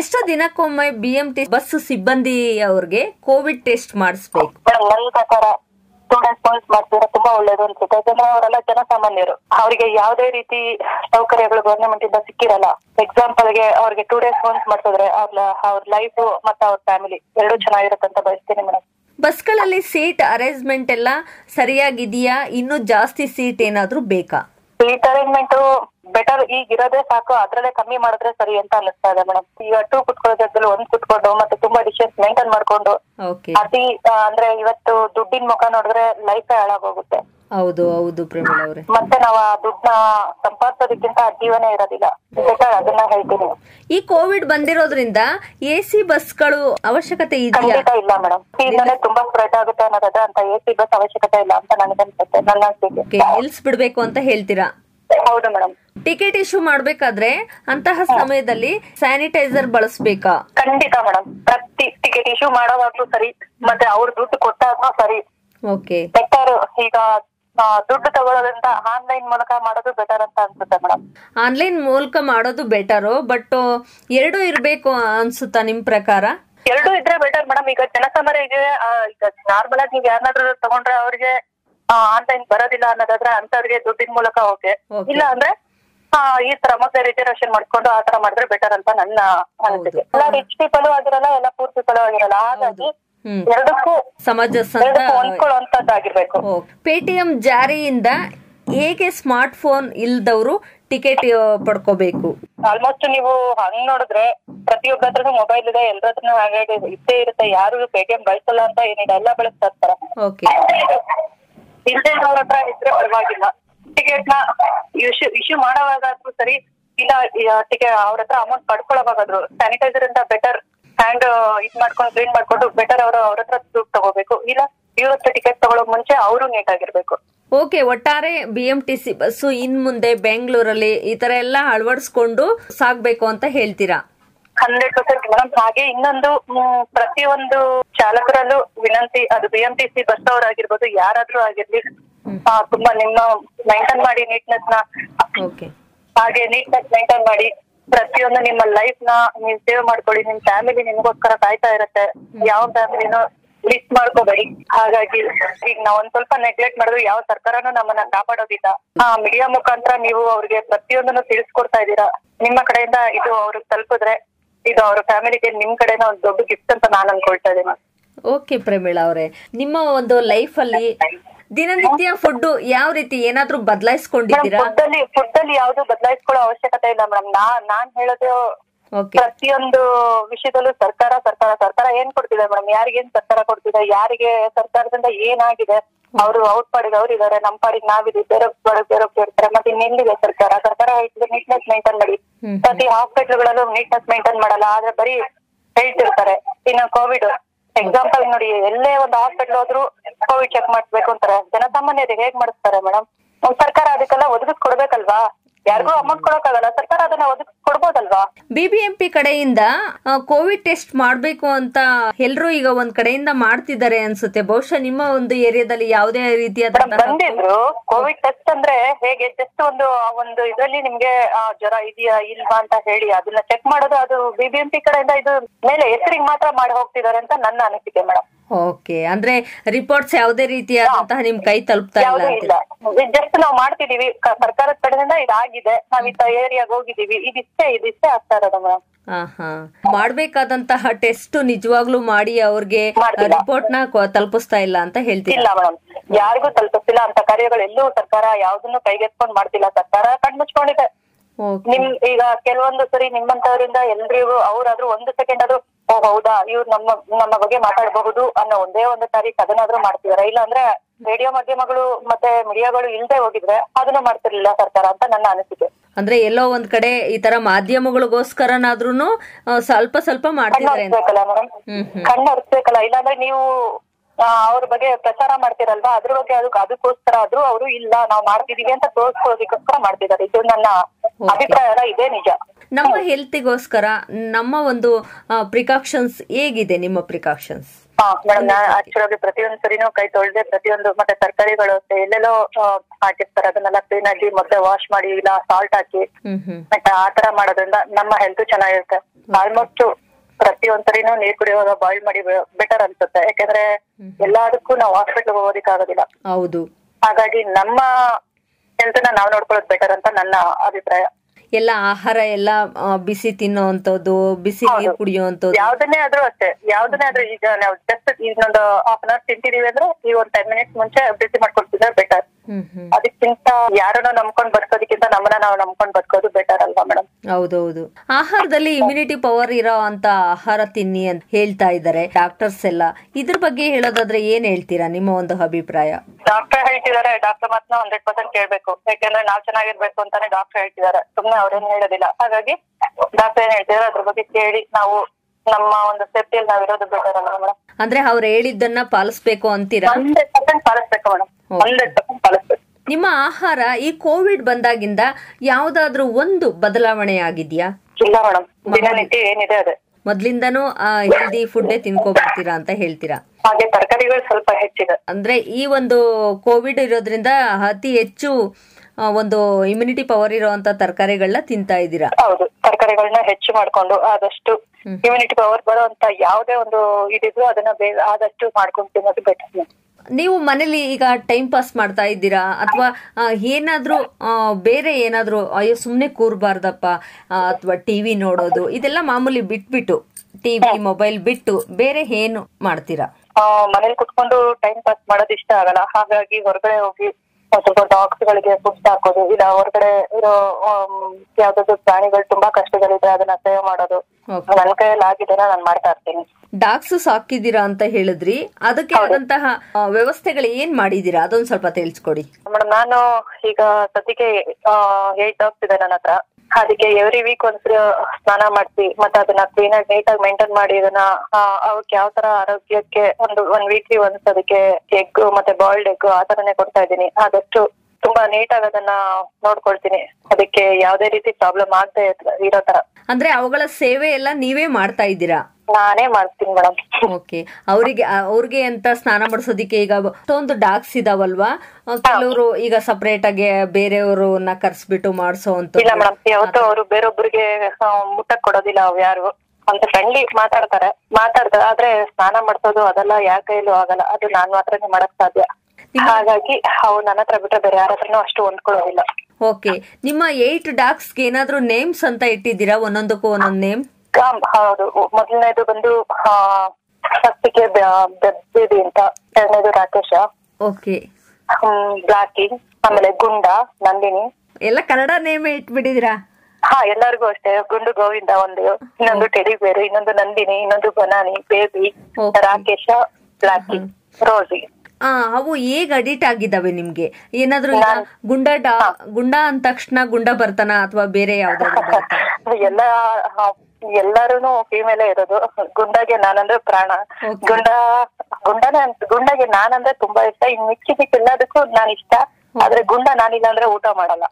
ಎಷ್ಟೋ ದಿನಕ್ಕೊಮ್ಮೆ ಬಿ ಎಂ ಟಿ ಬಸ್ ಸಿಬ್ಬಂದಿ ಅವ್ರಿಗೆ ಕೋವಿಡ್ ಟೆಸ್ಟ್ ಮಾಡಿಸ್ಬೇಕು ನನ್ನ ಪ್ರಕಾರ ಸ್ಟೂಡೆಂಟ್ ಪಾಯಿಂಟ್ ಮಾಡ್ತಿದ್ರೆ ತುಂಬಾ ಒಳ್ಳೇದು ಅನ್ಸುತ್ತೆ. ಯಾಕಂದ್ರೆ ಅವರೆಲ್ಲ ಜನಸಾಮಾನ್ಯರು. ಅವರಿಗೆ ಯಾವುದೇ ರೀತಿ ಸೌಕರ್ಯಗಳು ಗವರ್ನಮೆಂಟ್ ಇಂದ ಸಿಕ್ಕಿರಲ್ಲ. ಎಕ್ಸಾಂಪಲ್ಗೆ ಅವ್ರಿಗೆ ಟೂ ಡೇಸ್ ಒನ್ಸ್ ಮಾಡ್ಸಿದ್ರೆ ಅವ್ರ ಅವ್ರ ಲೈಫ್ ಮತ್ತೆ ಅವ್ರ ಫ್ಯಾಮಿಲಿ ಎರಡೂ ಚೆನ್ನಾಗಿರುತ್ತೆ ಅಂತ ಬಯಸ್ತೀನಿ ಮೇಡಮ್ ಬಸ್ಗಳಲ್ಲಿ ಸೀಟ್ ಅರೇಂಜ್ಮೆಂಟ್ ಎಲ್ಲ ಸರಿಯಾಗಿದೆಯಾ? ಇನ್ನೂ ಜಾಸ್ತಿ ಸೀಟ್ ಏನಾದ್ರೂ ಬೇಕಾ? ಸೀಟ್ ಅರೇಂಜ್ಮೆಂಟ್ ಬೆಟರ್ ಈಗ ಇರೋದೇ ಸಾಕು ಅದ್ರಲ್ಲೇ ಕಮ್ಮಿ ಮಾಡಿದ್ರೆ ಸರಿ ಅಂತ ಅನಿಸ್ತಾ ಇದೆ ಮೇಡಮ್ ಈಗ ಟೂ ಕುತ್ಕೊಳ್ಳೋ ಜಾಗದಲ್ಲಿ ಒಂದ್ ಕುತ್ಕೊಂಡು ಮತ್ತೆ ತುಂಬಾ ಡಿಶಸ್ ಮೇಂಟೈನ್ ಮಾಡ್ಕೊಂಡು ಓಕೆ ಅತಿ ಆ, ಅಂದ್ರೆ ಇವತ್ತು ದುಡ್ಡಿನ ಮುಖ ನೋಡಿದ್ರೆ ಲೈಫ್ ಹಾಳಾಗೋಗುತ್ತೆ. ಹೌದು ಹೌದು ಪ್ರಮೀಳ್ ಅವ್ರೆ. ಮತ್ತೆ ನಾವು ಆ ದುಡ್ಡನ್ನ ಸಂಪಾದಿಸೋದಕ್ಕಿಂತ ಜೀವನ ಇರೋದಿಲ್ಲ. ಬೇಕಾದ್ರೆ ಅದನ್ನ ಹೇಳ್ತೀನಿ. ಈ ಕೋವಿಡ್ ಬಂದಿರೋದ್ರಿಂದ ಎ ಸಿ ಬಸ್ಗಳು ಅವಶ್ಯಕತೆ ಇದೆಯಾ? ಖಂಡಿತ ಇಲ್ಲ ಮೇಡಮ್ ಇದನ್ನೇ ತುಂಬಾ ಸ್ಪ್ರೆಡ್ ಆಗುತ್ತೆ ಅನ್ನೋದಾದ್ರೆ ಅಂತ ಎ ಸಿ ಬಸ್ ಅವಶ್ಯಕತೆ ಇಲ್ಲ ಅಂತ ನನಗನ್ಸುತ್ತೆ ನನ್ನ ಅನಿಸಿಕೆ ಓಕೆ ನಿಲ್ಸ್ಬಿಡ್ಬೇಕು ಅಂತ ಹೇಳ್ತೀರಾ? ಹೌದು ಮೇಡಮ್ ಟಿಕೆಟ್ ಇಶ್ಯೂ ಮಾಡ್ಬೇಕಾದ್ರೆ ಅಂತಹ ಸಮಯದಲ್ಲಿ ಸ್ಯಾನಿಟೈಸರ್ ಬಳಸಬೇಕಾ? ಖಂಡಿತ ಮೇಡಮ್ ಪ್ರತಿ ಟಿಕೆಟ್ ಇಶ್ಯೂ ಮಾಡೋದಾದ್ರೂ ಸರಿ ಮತ್ತೆ ಅವ್ರ ದುಡ್ಡು ಕೊಟ್ಟಾದ್ರೂ ಸರಿ. ಓಕೆ. ಬೆಟರ್ ಈಗ ದುಡ್ಡು ತಗೊಳ್ಳೋದ್ರಿಂದ ಆನ್ಲೈನ್ ಮೂಲಕ ಮಾಡೋದು ಬೆಟರ್ ಅಂತ ಅನ್ಸುತ್ತೆ ಮೇಡಮ್ ಆನ್ಲೈನ್ ಮೂಲಕ ಮಾಡೋದು ಬೆಟರ್ ಬಟ್ ಎರಡು ಇರಬೇಕು ಅನ್ಸುತ್ತಾ ನಿಮ್ ಪ್ರಕಾರ? ಎರಡು ಇದ್ರೆ ಬೆಟರ್ ಮೇಡಮ್ ಈಗ ಜನಸಾಮಾನ್ಯರಿಗೆ ಈಗ ನಾರ್ಮಲ್ ಆಗಿ ನೀವು ಯಾರನ್ನಾದ್ರೂ ತಗೊಂಡ್ರೆ ಅವ್ರಿಗೆ ಆನ್ಲೈನ್ ಬರೋದಿಲ್ಲ ಅನ್ನೋದಾದ್ರೆ ಅಂತವ್ರಿಗೆ ದುಡ್ಡಿನ ಮೂಲಕ ಓಕೆ. ಇಲ್ಲ ಅಂದ್ರೆ ಈ ತರ ಮತ್ತೆ ರಿಸರ್ವೇಶನ್ ಮಾಡ್ಕೊಂಡು ಆ ತರ ಮಾಡಿದ್ರೆ ಬೆಟರ್ ಅಂತ ನನ್ನ ಅನಿಸಿಕೆ. ಎಲ್ಲ ರಿಚ್ ಪೀಪಲ್ ಆಗಿರಲ್ಲ ಎಲ್ಲ ಪೂರ್ ಪೀಪಲ್ ಆಗಿರಲ್ಲ ಹಾಗಾಗಿ ಎರಡಕ್ಕೂ ಸಮಾಜ ಹೊಂದ್ಕೊಳ್ಳುವಂತದ್ದಾಗಿರ್ಬೇಕು ಪೇಟಿಎಂ ಜಾರಿಯಿಂದ ಹೇಗೆ ಸ್ಮಾರ್ಟ್ ಫೋನ್ ಇಲ್ದವರು ಟಿಕೆಟ್ ಪಡ್ಕೋಬೇಕು? ಆಲ್ಮೋಸ್ಟ್ ನೀವು ಹಂಗ್ ನೋಡಿದ್ರೆ ಪ್ರತಿಯೊಬ್ಬರ ಮೊಬೈಲ್ ಇದೆ ಎಲ್ಲರ ಹಾಗೆ ಆಂಡ್ರಾಯ್ಡ್ ಇದ್ದೇ ಇರುತ್ತೆ ಯಾರು ಪೇಟಿಎಂ ಬಳಸಲ್ಲ ಅಂತ ಏನಿದೆ ಎಲ್ಲ ಬಳಸ್ತಾ ಇರ್ತಾರೆ. ಇಲ್ದೇ ಅವ್ರ ಹತ್ರ ಇದ್ರೆ ಪರವಾಗಿಲ್ಲ. ಟಿಕೆಟ್ನ ಇಶ್ಯೂ ಇಶ್ಯೂ ಮಾಡೋವಾಗಾದ್ರೂ ಸರಿ ಇಲ್ಲ ಟಿಕೆಟ್ ಅವ್ರ ಹತ್ರ ಅಮೌಂಟ್ ಪಡ್ಕೊಳ್ಳೋವಾಗಾದ್ರು ಸ್ಯಾನಿಟೈಸರ್ ಇಂದ ಬೆಟರ್ ಹ್ಯಾಂಡ್ ಇದ್ ಮಾಡ್ಕೊಂಡು ಕ್ಲೀನ್ ಮಾಡ್ಕೊಂಡು ಬೆಟರ್ ಅವರು ಅವ್ರ ಹತ್ರ ದುಡ್ಡು ತಗೋಬೇಕು. ಇಲ್ಲ ಇವ್ರ ಹತ್ರ ಟಿಕೆಟ್ ತಗೊಳ್ಳೋ ಮುಂಚೆ ಅವರು ನೀಟ್ ಆಗಿರ್ಬೇಕು. ಓಕೆ ಒಟ್ಟಾರೆ B M T C bus ಇನ್ ಮುಂದೆ ಬೆಂಗಳೂರಲ್ಲಿ ಈ ತರ ಎಲ್ಲ ಅಳವಡಿಸ್ಕೊಂಡು ಸಾಗ್ಬೇಕು ಅಂತ ಹೇಳ್ತೀರಾ? ಹಂಡ್ರೆಡ್ ಪರ್ಸೆಂಟ್ ಮೇಡಮ್ ಹಾಗೆ ಇನ್ನೊಂದು ಪ್ರತಿಯೊಂದು ಚಾಲಕರಲ್ಲೂ ವಿನಂತಿ ಅದು B M T C bus ಅವರಾಗಿರ್ಬೋದು ಯಾರಾದ್ರೂ ಆಗಿರ್ಲಿ ತುಂಬಾ ನಿಮ್ಮ ಮೈಂಟೈನ್ ಮಾಡಿ ನೀಟ್ನೆಸ್ನ ಓಕೆ ಹಾಗೆ ನೀಟ್ನೆಸ್ ಮೇಂಟೈನ್ ಮಾಡಿ ಪ್ರತಿಯೊಂದು ನಿಮ್ಮ ಲೈಫ್ನ ನೀವು ಸೇವ್ ಮಾಡ್ಕೊಳ್ಳಿ ನಿಮ್ ಫ್ಯಾಮಿಲಿ ನಿಮ್ಗೋಸ್ಕರ ಕಾಯ್ತಾ ಇರತ್ತೆ. ಯಾವ ಫ್ಯಾಮಿಲಿನೂ ಮಿಸ್ ಮಾಡ್ಕೋಬೇಡಿ. ಹಾಗಾಗಿ ಈಗ ನಾವ್ ಒಂದ್ ಸ್ವಲ್ಪ ನೆಗ್ಲೆಕ್ಟ್ ಮಾಡಿದ್ರು ಯಾವ ಸರ್ಕಾರನೂ ನಮ್ಮನ್ನ ಕಾಪಾಡೋದಿಲ್ಲ. ಆ ಮೀಡಿಯಾ ಮುಖಾಂತರ ನೀವು ಅವ್ರಿಗೆ ಪ್ರತಿಯೊಂದನ್ನು ತಿಳಿಸ್ಕೊಡ್ತಾ ಇದ್ದೀರಾ? ನಿಮ್ಮ ಕಡೆಯಿಂದ ಇದು ಅವ್ರಿಗೆ ತಲುಪಿದ್ರೆ ಇದು ಅವ್ರ ಫ್ಯಾಮಿಲಿಗೆ ನಿಮ್ ಕಡೆನ ಒಂದು ದೊಡ್ಡ ಗಿಫ್ಟ್ ಅಂತ ನಾನು ಅನ್ಕೊಳ್ತಾ ಇದ್ದೀನಿ. ಓಕೆ ಪ್ರಮೀಳಾ ಅವರೇ. ನಿಮ್ಮ ಒಂದು ಲೈಫಲ್ಲಿ ದಿನನಿತ್ಯ ಫುಡ್ ಯಾವ ರೀತಿ ಏನಾದ್ರೂ ಬದಲಾಯಿಸ್ಕೊಂಡಿದ್ದೀರಾ? ಫುಡ್ ಅಲ್ಲಿ ಫುಡ್ ಅಲ್ಲಿ ಯಾವ್ದು ಬದಲಾಯಿಸ್ಕೊಳ್ಳೋ ಅವಶ್ಯಕತೆ ಇಲ್ಲ ಮೇಡಮ್. ನಾ ನಾನ್ ಹೇಳೋದು ಪ್ರತಿಯೊಂದು ವಿಷಯದಲ್ಲೂ ಸರ್ಕಾರ ಸರ್ಕಾರ ಸರ್ಕಾರ ಏನ್ ಕೊಡ್ತಿದೆ ಮೇಡಮ್? ಯಾರಿಗೇನ್ ಸರ್ಕಾರ ಕೊಡ್ತಿದೆ? ಯಾರಿಗೆ ಸರ್ಕಾರದಿಂದ ಏನಾಗಿದೆ? ಅವರು ಔಟ್ ಪಾಡಿಗೆ ಅವ್ರು ಇದಾರೆ ನಮ್ ಪಾಡಿಗೆ ನಾವಿದೀವಿ ಬೇರೆ ಬೇರೆ ಇರ್ತಾರೆ ಮತ್ತೆ ಇನ್ನೆಲ್ಲಿದೆ ಸರ್ಕಾರ? ಸರ್ಕಾರ ನೀಟ್ನೆಸ್ ಮೇಂಟೈನ್ ಮಾಡಿ. ಪ್ರತಿ ಪ್ರತಿ ಹಾಸ್ಪಿಟಲ್ಗಳಲ್ಲೂ ನೀಟ್ನೆಸ್ ಮೇಂಟೈನ್ ಮಾಡಲ್ಲ ಆದ್ರೆ ಬರೀ ಹೇಳ್ತಿರ್ತಾರೆ ಇನ್ನು ಕೋವಿಡ್ ಎಕ್ಸಾಂಪಲ್ ನೋಡಿ, ಎಲ್ಲೇ ಒಂದು ಹಾಸ್ಪಿಟಲ್ ಹೋದ್ರು ಕೋವಿಡ್ ಚೆಕ್ ಮಾಡಿಸ್ಬೇಕು ಅಂತಾರೆ. ಜನಸಾಮಾನ್ಯರಿಗೆ ಹೇಗ್ ಮಾಡಿಸ್ತಾರೆ ಮೇಡಮ್ ಸರ್ಕಾರ ಅದಕ್ಕೆಲ್ಲ ಒದಗಿಸ್ ಕೊಡ್ಬೇಕಲ್ವಾ ಯಾರಿಗೂ ಅಮೌಂಟ್ ಕೊಡಕ್ಕಾಗಲ್ಲ. ಸರ್ಕಾರ ಅದನ್ನ ಒದಗಿಸಿ ಕೊಡ್ಬೋದಲ್ವಾ? ಬಿಬಿಎಂಪಿ ಕಡೆಯಿಂದ ಕೋವಿಡ್ ಟೆಸ್ಟ್ ಮಾಡ್ಬೇಕು ಅಂತ ಎಲ್ರು ಈಗ ಒಂದ್ ಕಡೆಯಿಂದ ಮಾಡ್ತಿದ್ದಾರೆ ಅನ್ಸುತ್ತೆ. ಬಹುಶಃ ನಿಮ್ಮ ಒಂದು ಏರಿಯಾದಲ್ಲಿ ಯಾವುದೇ ರೀತಿಯ ಬಂದಿದ್ರು. ಕೋವಿಡ್ ಟೆಸ್ಟ್ ಅಂದ್ರೆ ಹೇಗೆ ಜಸ್ಟ್ ಒಂದು ಒಂದು ಇದರಲ್ಲಿ ನಿಮ್ಗೆ ಜ್ವರ ಇದೆಯಾ ಇಲ್ವಾ ಅಂತ ಹೇಳಿ ಅದನ್ನ ಚೆಕ್ ಮಾಡೋದು ಅದು ಬಿಬಿಎಂಪಿ ಕಡೆಯಿಂದ ಇದು ಮೇಲೆ ಹೆಸರಿಗೆ ಮಾತ್ರ ಮಾಡಿ ಹೋಗ್ತಿದ್ದಾರೆ ಅಂತ ನನ್ನ ಅನಿಸಿಕೆ ಮೇಡಮ್ ಓಕೆ ಅಂದ್ರೆ ರಿಪೋರ್ಟ್ಸ್ ಯಾವುದೇ ರೀತಿಯಾದಂತಹ ನಿಮ್ ಕೈ ತಲುಪ್ತಾ ಇಲ್ಲ ಜಸ್ಟ್ ನಾವು ಮಾಡ್ತಿದೀವಿ ಸರ್ಕಾರದ ಕಡೆಯಿಂದ ಇದಾಗಿದೆ. ನಾವ್ ಇಂತ ಏರಿಯಾಗ ಹೋಗಿದೀವಿ. ಇದಿಷ್ಟೇ ಇದಿಷ್ಟೇ ಆಗ್ತಾ ಇರೋದು ಮೇಡಮ್ ಮಾಡ್ಬೇಕಾದಂತಹ ಟೆಸ್ಟ್ ನಿಜವಾಗ್ಲೂ ಮಾಡಿ ಅವ್ರಿಗೆ. ರಿಪೋರ್ಟ್ನ ತಲುಪಿಸ್ತಾ ಇಲ್ಲ ಅಂತ ಹೇಳ್ತೀರಾ? ಇಲ್ಲ ಮೇಡಮ್ ಯಾರಿಗೂ ತಲುಪಿಸ್ತಿಲ್ಲ. ಅಂತ ಕಾರ್ಯಗಳು ಎಲ್ಲೂ ಸರ್ಕಾರ ಯಾವ್ದನ್ನು ಕೈಗೆತ್ಕೊಂಡ್ ಮಾಡ್ತಿಲ್ಲ. ಸರ್ಕಾರ ಕಣ್ಮುಚ್ಕೊಂಡಿದೆ ನಿಮ್ ಈಗ ಕೆಲವೊಂದು ಸರಿ ನಿಮ್ಮಂತವರಿಂದ ಎಲ್ರಿಗೂ ಅವ್ರಾದ್ರೂ ಒಂದು ಸೆಕೆಂಡ್ ಆದ್ರೂ ಓ ಹೌದಾ? ಇವ್ರು ನಮ್ಮ ನಮ್ಮ ಬಗ್ಗೆ ಮಾತಾಡಬಹುದು ಅನ್ನೋ ಒಂದೇ ಒಂದು ತಾರೀಕು ಅದನ್ನಾದ್ರೂ ಮಾಡ್ತಿದಾರೆ? ಇಲ್ಲ ಅಂದ್ರೆ ರೇಡಿಯೋ ಮಾಧ್ಯಮಗಳು ಮತ್ತೆ ಮೀಡಿಯಾಗಳು ಇಲ್ದೇ ಹೋಗಿದ್ರೆ ಅದನ್ನು ಮಾಡ್ತಿರ್ಲಿಲ್ಲ ಸರ್ಕಾರ ಅಂತ ನನ್ನ ಅನಿಸಿಕೆ. ಅಂದ್ರೆ ಎಲ್ಲೋ ಒಂದ್ ಕಡೆ ಈ ತರ ಮಾಧ್ಯಮಗಳಿಗೋಸ್ಕರನಾದ್ರೂನು ಸ್ವಲ್ಪ ಸ್ವಲ್ಪ ಮಾಡ್ತಾರೆ ಮಾಡ್ತಿದ್ದಾರೆ ಕಣ್ಣು ಹರಿಸ್ಬೇಕಲ್ಲ ಇಲ್ಲಾಂದ್ರೆ ನೀವು ಅವ್ರ ಬಗ್ಗೆ ಪ್ರಚಾರ ಮಾಡ್ತಿರಲ್ವಾ? ಅದ್ರ ಬಗ್ಗೆ ಅದಕ್ಕೆ ಅದಕ್ಕೋಸ್ಕರ ಆದ್ರೂ ಅವರು ಇಲ್ಲ ನಾವು ಮಾಡ್ತಿದೀವಿ ಅಂತ ತೋರಿಸ್ಕೊಳ್ಳೋದಕ್ಕೋಸ್ಕರ ಮಾಡ್ತಿದ್ದಾರೆ. ಇದು ನನ್ನ ಅಭಿಪ್ರಾಯ ಇದೆ ನಿಜ. ನಮ್ಮ ಹೆಲ್ತಿಗೋಸ್ಕರ ನಮ್ಮ ಒಂದು ಪ್ರಿಕಾಕ್ಷನ್ಸ್ ಹೇಗಿದೆ ನಿಮ್ಮ ಪ್ರಿಕಾಕ್ಷನ್ಸ್? ಮೇಡಮ್ ನಾ ಆಕ್ಚುಲಿ ಪ್ರತಿಯೊಂದು ಸರಿನೂ ಕೈ ತೊಳೆದೆ ಪ್ರತಿಯೊಂದು ಮತ್ತೆ ತರಕಾರಿಗಳು ಎಲ್ಲೆಲ್ಲೋ ಹಾಕಿರ್ತಾರೆ. ಅದನ್ನೆಲ್ಲ ಕ್ಲೀನ್ ಆಗಿ ಮತ್ತೆ ವಾಶ್ ಮಾಡಿ ಇಲ್ಲ ಸಾಲ್ಟ್ ಹಾಕಿ. ಮತ್ತೆ ಆ ತರ ಮಾಡೋದ್ರಿಂದ ನಮ್ಮ ಹೆಲ್ತ್ ಚೆನ್ನಾಗಿರುತ್ತೆ. ಆಲ್ಮೋಸ್ಟ್ ಪ್ರತಿಯೊಂದ್ ಸರಿನೂ ನೀರ್ ಕುಡಿಯುವಾಗ ಬಾಯ್ಲ್ ಮಾಡಿ ಬೆಟರ್ ಅನ್ಸುತ್ತೆ. ಯಾಕಂದ್ರೆ ಎಲ್ಲದಕ್ಕೂ ನಾವು ಹಾಸ್ಪಿಟಲ್ ಹೋಗೋದಿಕ್ಕಾಗೋದಿಲ್ಲ. ಹೌದು. ಹಾಗಾಗಿ ನಮ್ಮ ಹೆಲ್ತ್ನ ನಾವ್ ನೋಡ್ಕೊಳ್ಳೋದು ಬೆಟರ್ ಅಂತ ನನ್ನ ಅಭಿಪ್ರಾಯ. ಎಲ್ಲ ಆಹಾರ ಎಲ್ಲ ಬಿಸಿ ತಿನ್ನುವಂತದ್ದು ಬಿಸಿ ನೀರು ಕುಡಿಯುವಂತದ್ದು ಯಾವ್ದನ್ನೇ ಆದ್ರೂ ಅಷ್ಟೇ. ಯಾವ್ದನ್ನೇ ಆದ್ರೂ ಈಗ ನಾವು ಜಸ್ಟ್ ಇನ್ನೊಂದು ಹಾಫ್ ಅನ್ ಅವರ್ ತಿಂತಿದೀವಿ ಅಂದ್ರೆ ಈ ಒಂದ್ ಟೆನ್ ಮಿನಿಟ್ಸ್ ಮುಂಚೆ ಬಿಸಿ ಮಾಡ್ಕೊಡ್ತಿದ್ರೆ ಬೆಟರ್ ಅದಕ್ಕಿಂತ ಯಾರನ್ನ ನಂಬ್ಕೊಂಡ್ ಬದುಕೋದಕ್ಕಿಂತ ನಮ್ಮನ್ನ ನಾವು ನಂಬ್ಕೊಂಡ್ ಬದುಕೋದು ಬೆಟರ್ ಅಲ್ವಾ ಮೇಡಮ್ ಹೌದೌದು. ಆಹಾರದಲ್ಲಿ ಇಮ್ಯುನಿಟಿ ಪವರ್ ಇರೋ ಅಂತ ಆಹಾರ ತಿನ್ನಿ ಅಂತ ಹೇಳ್ತಾ ಇದ್ದಾರೆ ಡಾಕ್ಟರ್ಸ್ ಎಲ್ಲ. ಇದ್ರ ಬಗ್ಗೆ ಹೇಳೋದಾದ್ರೆ ಏನ್ ಹೇಳ್ತೀರಾ ನಿಮ್ಮ ಒಂದು ಅಭಿಪ್ರಾಯ? ಡಾಕ್ಟರ್ ಹೇಳ್ತಿದಾರೆ ಡಾಕ್ಟರ್ ಮಾತ್ರ ಹಂಡ್ರೆಡ್ ಪರ್ಸೆಂಟ್ ಕೇಳ್ಬೇಕು. ಯಾಕಂದ್ರೆ ನಾವ್ ಚೆನ್ನಾಗಿರ್ಬೇಕು ಅಂತಾನೆ ಡಾಕ್ಟರ್ ಹೇಳ್ತಿದಾರೆ ಸುಮ್ನೆ ಅವ್ರೇನು ಹೇಳೋದಿಲ್ಲ. ಹಾಗಾಗಿ ಡಾಕ್ಟರ್ ಏನ್ ಹೇಳ್ತಿದಾರೆ ಅದ್ರ ಬಗ್ಗೆ ಕೇಳಿ ನಾವು ನಮ್ಮ ಒಂದು ಸೇಫ್ಟಿಯಲ್ಲಿ ನಾವ್ ಇರೋದು ಬೇಕಾರ ಮೇಡಮ್ ಅಂದ್ರೆ ಅವ್ರು ಹೇಳಿದ್ದನ್ನ ಪಾಲಿಸ್ಬೇಕು ಅಂತೀರಾ? ಹಂಡ್ರೆಡ್ ಪರ್ಸೆಂಟ್ ಪಾಲಿಸ್ಬೇಕು ಮೇಡಮ್ ಹಂಡ್ರೆಡ್ ಪರ್ಸೆಂಟ್ ಪಾಲಿಸ್ಬೇಕು. ನಿಮ್ಮ ಆಹಾರ ಈ ಕೋವಿಡ್ ಬಂದಾಗಿಂದ ಯಾವ್ದಾದ್ರೂ ಒಂದು ಬದಲಾವಣೆ ಆಗಿದ್ಯಾ ಇಲ್ಲ ಮೇಡಮ್ ದಿನನಿತ್ಯ ಏನಿದೆ ಅದೇ. ಮೊದ್ಲಿಂದನೂ ಹೆಲ್ದಿ ಫುಡ್ಡೇ ತಿನ್ಕೊ ಬರ್ತೀರಾ ಅಂತ ಹೇಳ್ತೀರಾ? ಹಾಗೆ ತರಕಾರಿಗಳು ಸ್ವಲ್ಪ ಹೆಚ್ಚಿದೆ. ಅಂದ್ರೆ ಈ ಒಂದು ಕೋವಿಡ್ ಇರೋದ್ರಿಂದ ಅತಿ ಹೆಚ್ಚು ಒಂದು ಇಮ್ಯುನಿಟಿ ಪವರ್ ಇರುವಂತ ತರಕಾರಿಗಳನ್ನ ತಿಂತಾ ಇದ್ದೀರಾ? ಹೌದು. ತರಕಾರಿಗಳನ್ನ ಹೆಚ್ಚು ಮಾಡ್ಕೊಂಡು ಆದಷ್ಟು ಇಮ್ಯುನಿಟಿ ಪವರ್ ಬರುವಂತ ಯಾವುದೇ ಒಂದು ಇದಿದ್ರು ಅದನ್ನ ಆದಷ್ಟು ಮಾಡ್ಕೊಂಡು ತಿನ್ನೋದು ಬೆಟರ್ ನೀವು ಮನೇಲಿ ಈಗ ಟೈಮ್ ಪಾಸ್ ಮಾಡ್ತಾ ಇದ್ದೀರಾ? ಅಥವಾ ಏನಾದ್ರೂ ಬೇರೆ ಏನಾದ್ರೂ ಅಯ್ಯೋ ಸುಮ್ನೆ ಕೂರ್ಬಾರ್ದಪ್ಪ ಅಥವಾ ಟಿವಿ ನೋಡೋದು ಇದೆಲ್ಲ ಮಾಮೂಲಿ ಬಿಟ್ಬಿಟ್ಟು ಟಿವಿ ಮೊಬೈಲ್ ಬಿಟ್ಟು ಬೇರೆ ಏನು ಮಾಡ್ತೀರಾ? ಮನೇಲಿ ಕುತ್ಕೊಂಡು ಟೈಮ್ ಪಾಸ್ ಮಾಡೋದು ಇಷ್ಟ ಆಗಲ್ಲ. ಹಾಗಾಗಿ ಹೊರಗಡೆ ಹೋಗಿ ಸ್ವಲ್ಪ ಡಾಗ್ಸ್ ಗಳಿಗೆ ಫುಡ್ ಹಾಕೋದು ಇಲ್ಲ ಹೊರಗಡೆ ಇರೋ ಯಾವ್ದಾದ್ರು ಪ್ರಾಣಿಗಳು ತುಂಬಾ ಕಷ್ಟದಲ್ಲಿದ್ರೆ ಅದನ್ನ ಸೇವ್ ಮಾಡೋದು. ನನ್ನ ನನ್ ಕೈಯಲ್ಲಿ ಆಗಿದೆ ನಾನ್ ಮಾಡ್ತಾ ಇರ್ತೀನಿ. ಡಾಗ್ಸ್ ಸಾಕಿದೀರಾ ಅಂತ ಹೇಳಿದ್ರಿ. ಅದಕ್ಕೆ ಆದಂತಹ ವ್ಯವಸ್ಥೆಗಳು ಏನ್ ಮಾಡಿದೀರಾ ಅದೊಂದ್ ಸ್ವಲ್ಪ ತಿಳಿಸ್ಕೊಡಿ. ಮೇಡಮ್ ನಾನು ಈಗ ಸದ್ಯಕ್ಕೆ ಏಟ್ ಡಾಗ್ಸ್ ಇದೆ ನನ್ನ ಹತ್ರ. ಅದಕ್ಕೆ ಎವ್ರಿ ವೀಕ್ ಒಂದ್ಸಲ ಸ್ನಾನ ಮಾಡ್ತಿ ಮತ್ತೆ ಅದನ್ನ ಕ್ಲೀನ್ ಆಗಿ ನೀಟ್ ಆಗಿ ಮೇಂಟೈನ್ ಮಾಡಿ ಅದನ್ನ ಅವಕ್ಕೆ ಯಾವ ತರ ಆರೋಗ್ಯಕ್ಕೆ ಒಂದು ಒಂದ್ ವೀಕ್ಲಿ ಒಂದ್ಸ್ ಅದಕ್ಕೆ ಎಗ್ ಮತ್ತೆ ಬಾಯ್ಲ್ಡ್ ಎಗ್ ಆ ತರನೇ ಕೊಡ್ತಾ ಇದ್ದೀನಿ. ಆದಷ್ಟು ತುಂಬಾ ನೀಟ್ ಆಗಿ ಅದನ್ನ ನೋಡ್ಕೊಳ್ತೀನಿ. ಅದಕ್ಕೆ ಯಾವ್ದೇ ರೀತಿ ಪ್ರಾಬ್ಲಮ್ ಆಗದೆ ಇರೋ ತರ. ಅಂದ್ರೆ ಅವುಗಳ ಸೇವೆ ಎಲ್ಲ ನೀವೇ ಮಾಡ್ತಾ ಇದ್ದೀರಾ? ನಾನೇ ಮಾಡ್ತೀನಿ ಮೇಡಮ್. ಓಕೆ. ಅವರಿಗೆ ಅವ್ರಿಗೆ ಅಂತ ಸ್ನಾನ ಮಾಡಿಸೋದಿಕ್ಕೆ ಈಗ ಅಷ್ಟೊಂದು ಡಾಕ್ಸ್ ಇದಾವಲ್ವಾ? ಕೆಲವರು ಈಗ ಸಪರೇಟ್ ಆಗಿ ಬೇರೆಯವ್ರನ್ನ ಕರ್ಸ್ಬಿಟ್ಟು ಮಾಡಿಸೋ ಇಲ್ಲ ಮೇಡಮ್ ಯಾವತ್ತೂ ಅವರು ಬೇರೊಬ್ಬರಿಗೆ ಮುಟ್ಟಕ್ ಕೊಡೋದಿಲ್ಲ ಅವ್ ಯಾರು. ಅಂತ ಫ್ರೆಂಡ್ಲಿ ಮಾತಾಡ್ತಾರೆ. ಮಾತಾಡ್ತಾರೆ ಆದ್ರೆ ಸ್ನಾನ ಮಾಡ್ಸೋದು ಅದೆಲ್ಲ ಯಾರ ಕೈಲೂ ಆಗಲ್ಲ. ಅದು ನಾನ್ ಮಾತ್ರನೇ ಮಾಡಕ್ ಸಾಧ್ಯ. ಹಾಗಾಗಿ ಅವು ನನ್ನ ಹತ್ರ ಬಿಟ್ರೆ ಬೇರೆ ಯಾರ ಹತ್ರನೂ ಅಷ್ಟು ಹೊಂದ್ಕೊಳ್ಳೋದಿಲ್ಲ. ಓಕೆ. ನಿಮ್ಮ ಏಟ್ ಡಾಕ್ಸ್ ಏನಾದ್ರೂ ನೇಮ್ಸ್ ಅಂತ ಇಟ್ಟಿದ್ದೀರಾ? ಒಂದೊಂದಕ್ಕೂ ಒಂದೊಂದು ನೇಮ್ ಹೌದು ಮೊದಲನೇದು ಬಂದು ಫಸ್ಟಿಗೆ ಬೇಬಿ ಅಂತ ಎರಡನೇದು ರಾಕೇಶ. ಓಕೆ. ಬ್ಲಾಕಿ ಆಮೇಲೆ ಗುಂಡ ನಂದಿನಿ. ಎಲ್ಲ ಕನ್ನಡ ನೇಮ ಇಟ್ಬಿಟ್ಟಿದ್ದೀರಾ? ಹಾ ಎಲ್ಲರಿಗೂ ಅಷ್ಟೇ. ಗುಂಡು ಗೋವಿಂದ ಒಂದು ಇನ್ನೊಂದು ಟೆಡಿ ಬೇರೆ ಇನ್ನೊಂದು ನಂದಿನಿ ಇನ್ನೊಂದು ಬನಾನಿ ಬೇಬಿ ರಾಕೇಶ ಬ್ಲಾಕಿ ರೋಸಿ. ಆ ಅವು ಹೇಗ್ ಅಡಿಟ್ ಆಗಿದ್ದಾವೆ ನಿಮ್ಗೆ? ಏನಾದ್ರೂ ಗುಂಡ ಡಾ ಗುಂಡ ಅಂದ ತಕ್ಷಣ ಗುಂಡ ಬರ್ತಾನ ಅಥವಾ ಬೇರೆ ಯಾವ್ದಾದ್ರು? ಎಲ್ಲ ಎಲ್ಲಾರು ಫೀಮೇಲೆ ಇರೋದು. ಗುಂಡಗೆ ನಾನಂದ್ರೆ ಪ್ರಾಣ. ಗುಂಡ ಗುಂಡನ ಅಂತ ಗುಂಡಗೆ ನಾನಂದ್ರೆ ತುಂಬಾ ಇಷ್ಟ. ಇನ್ ಮಿಕ್ಕಿದಕ್ಕೆ ಎಲ್ಲದಕ್ಕೂ ನಾನ್ ಇಷ್ಟ. ಆದ್ರೆ ಗುಂಡ ನಾನಿಲ್ಲ ಅಂದ್ರೆ ಊಟ ಮಾಡಲ್ಲ.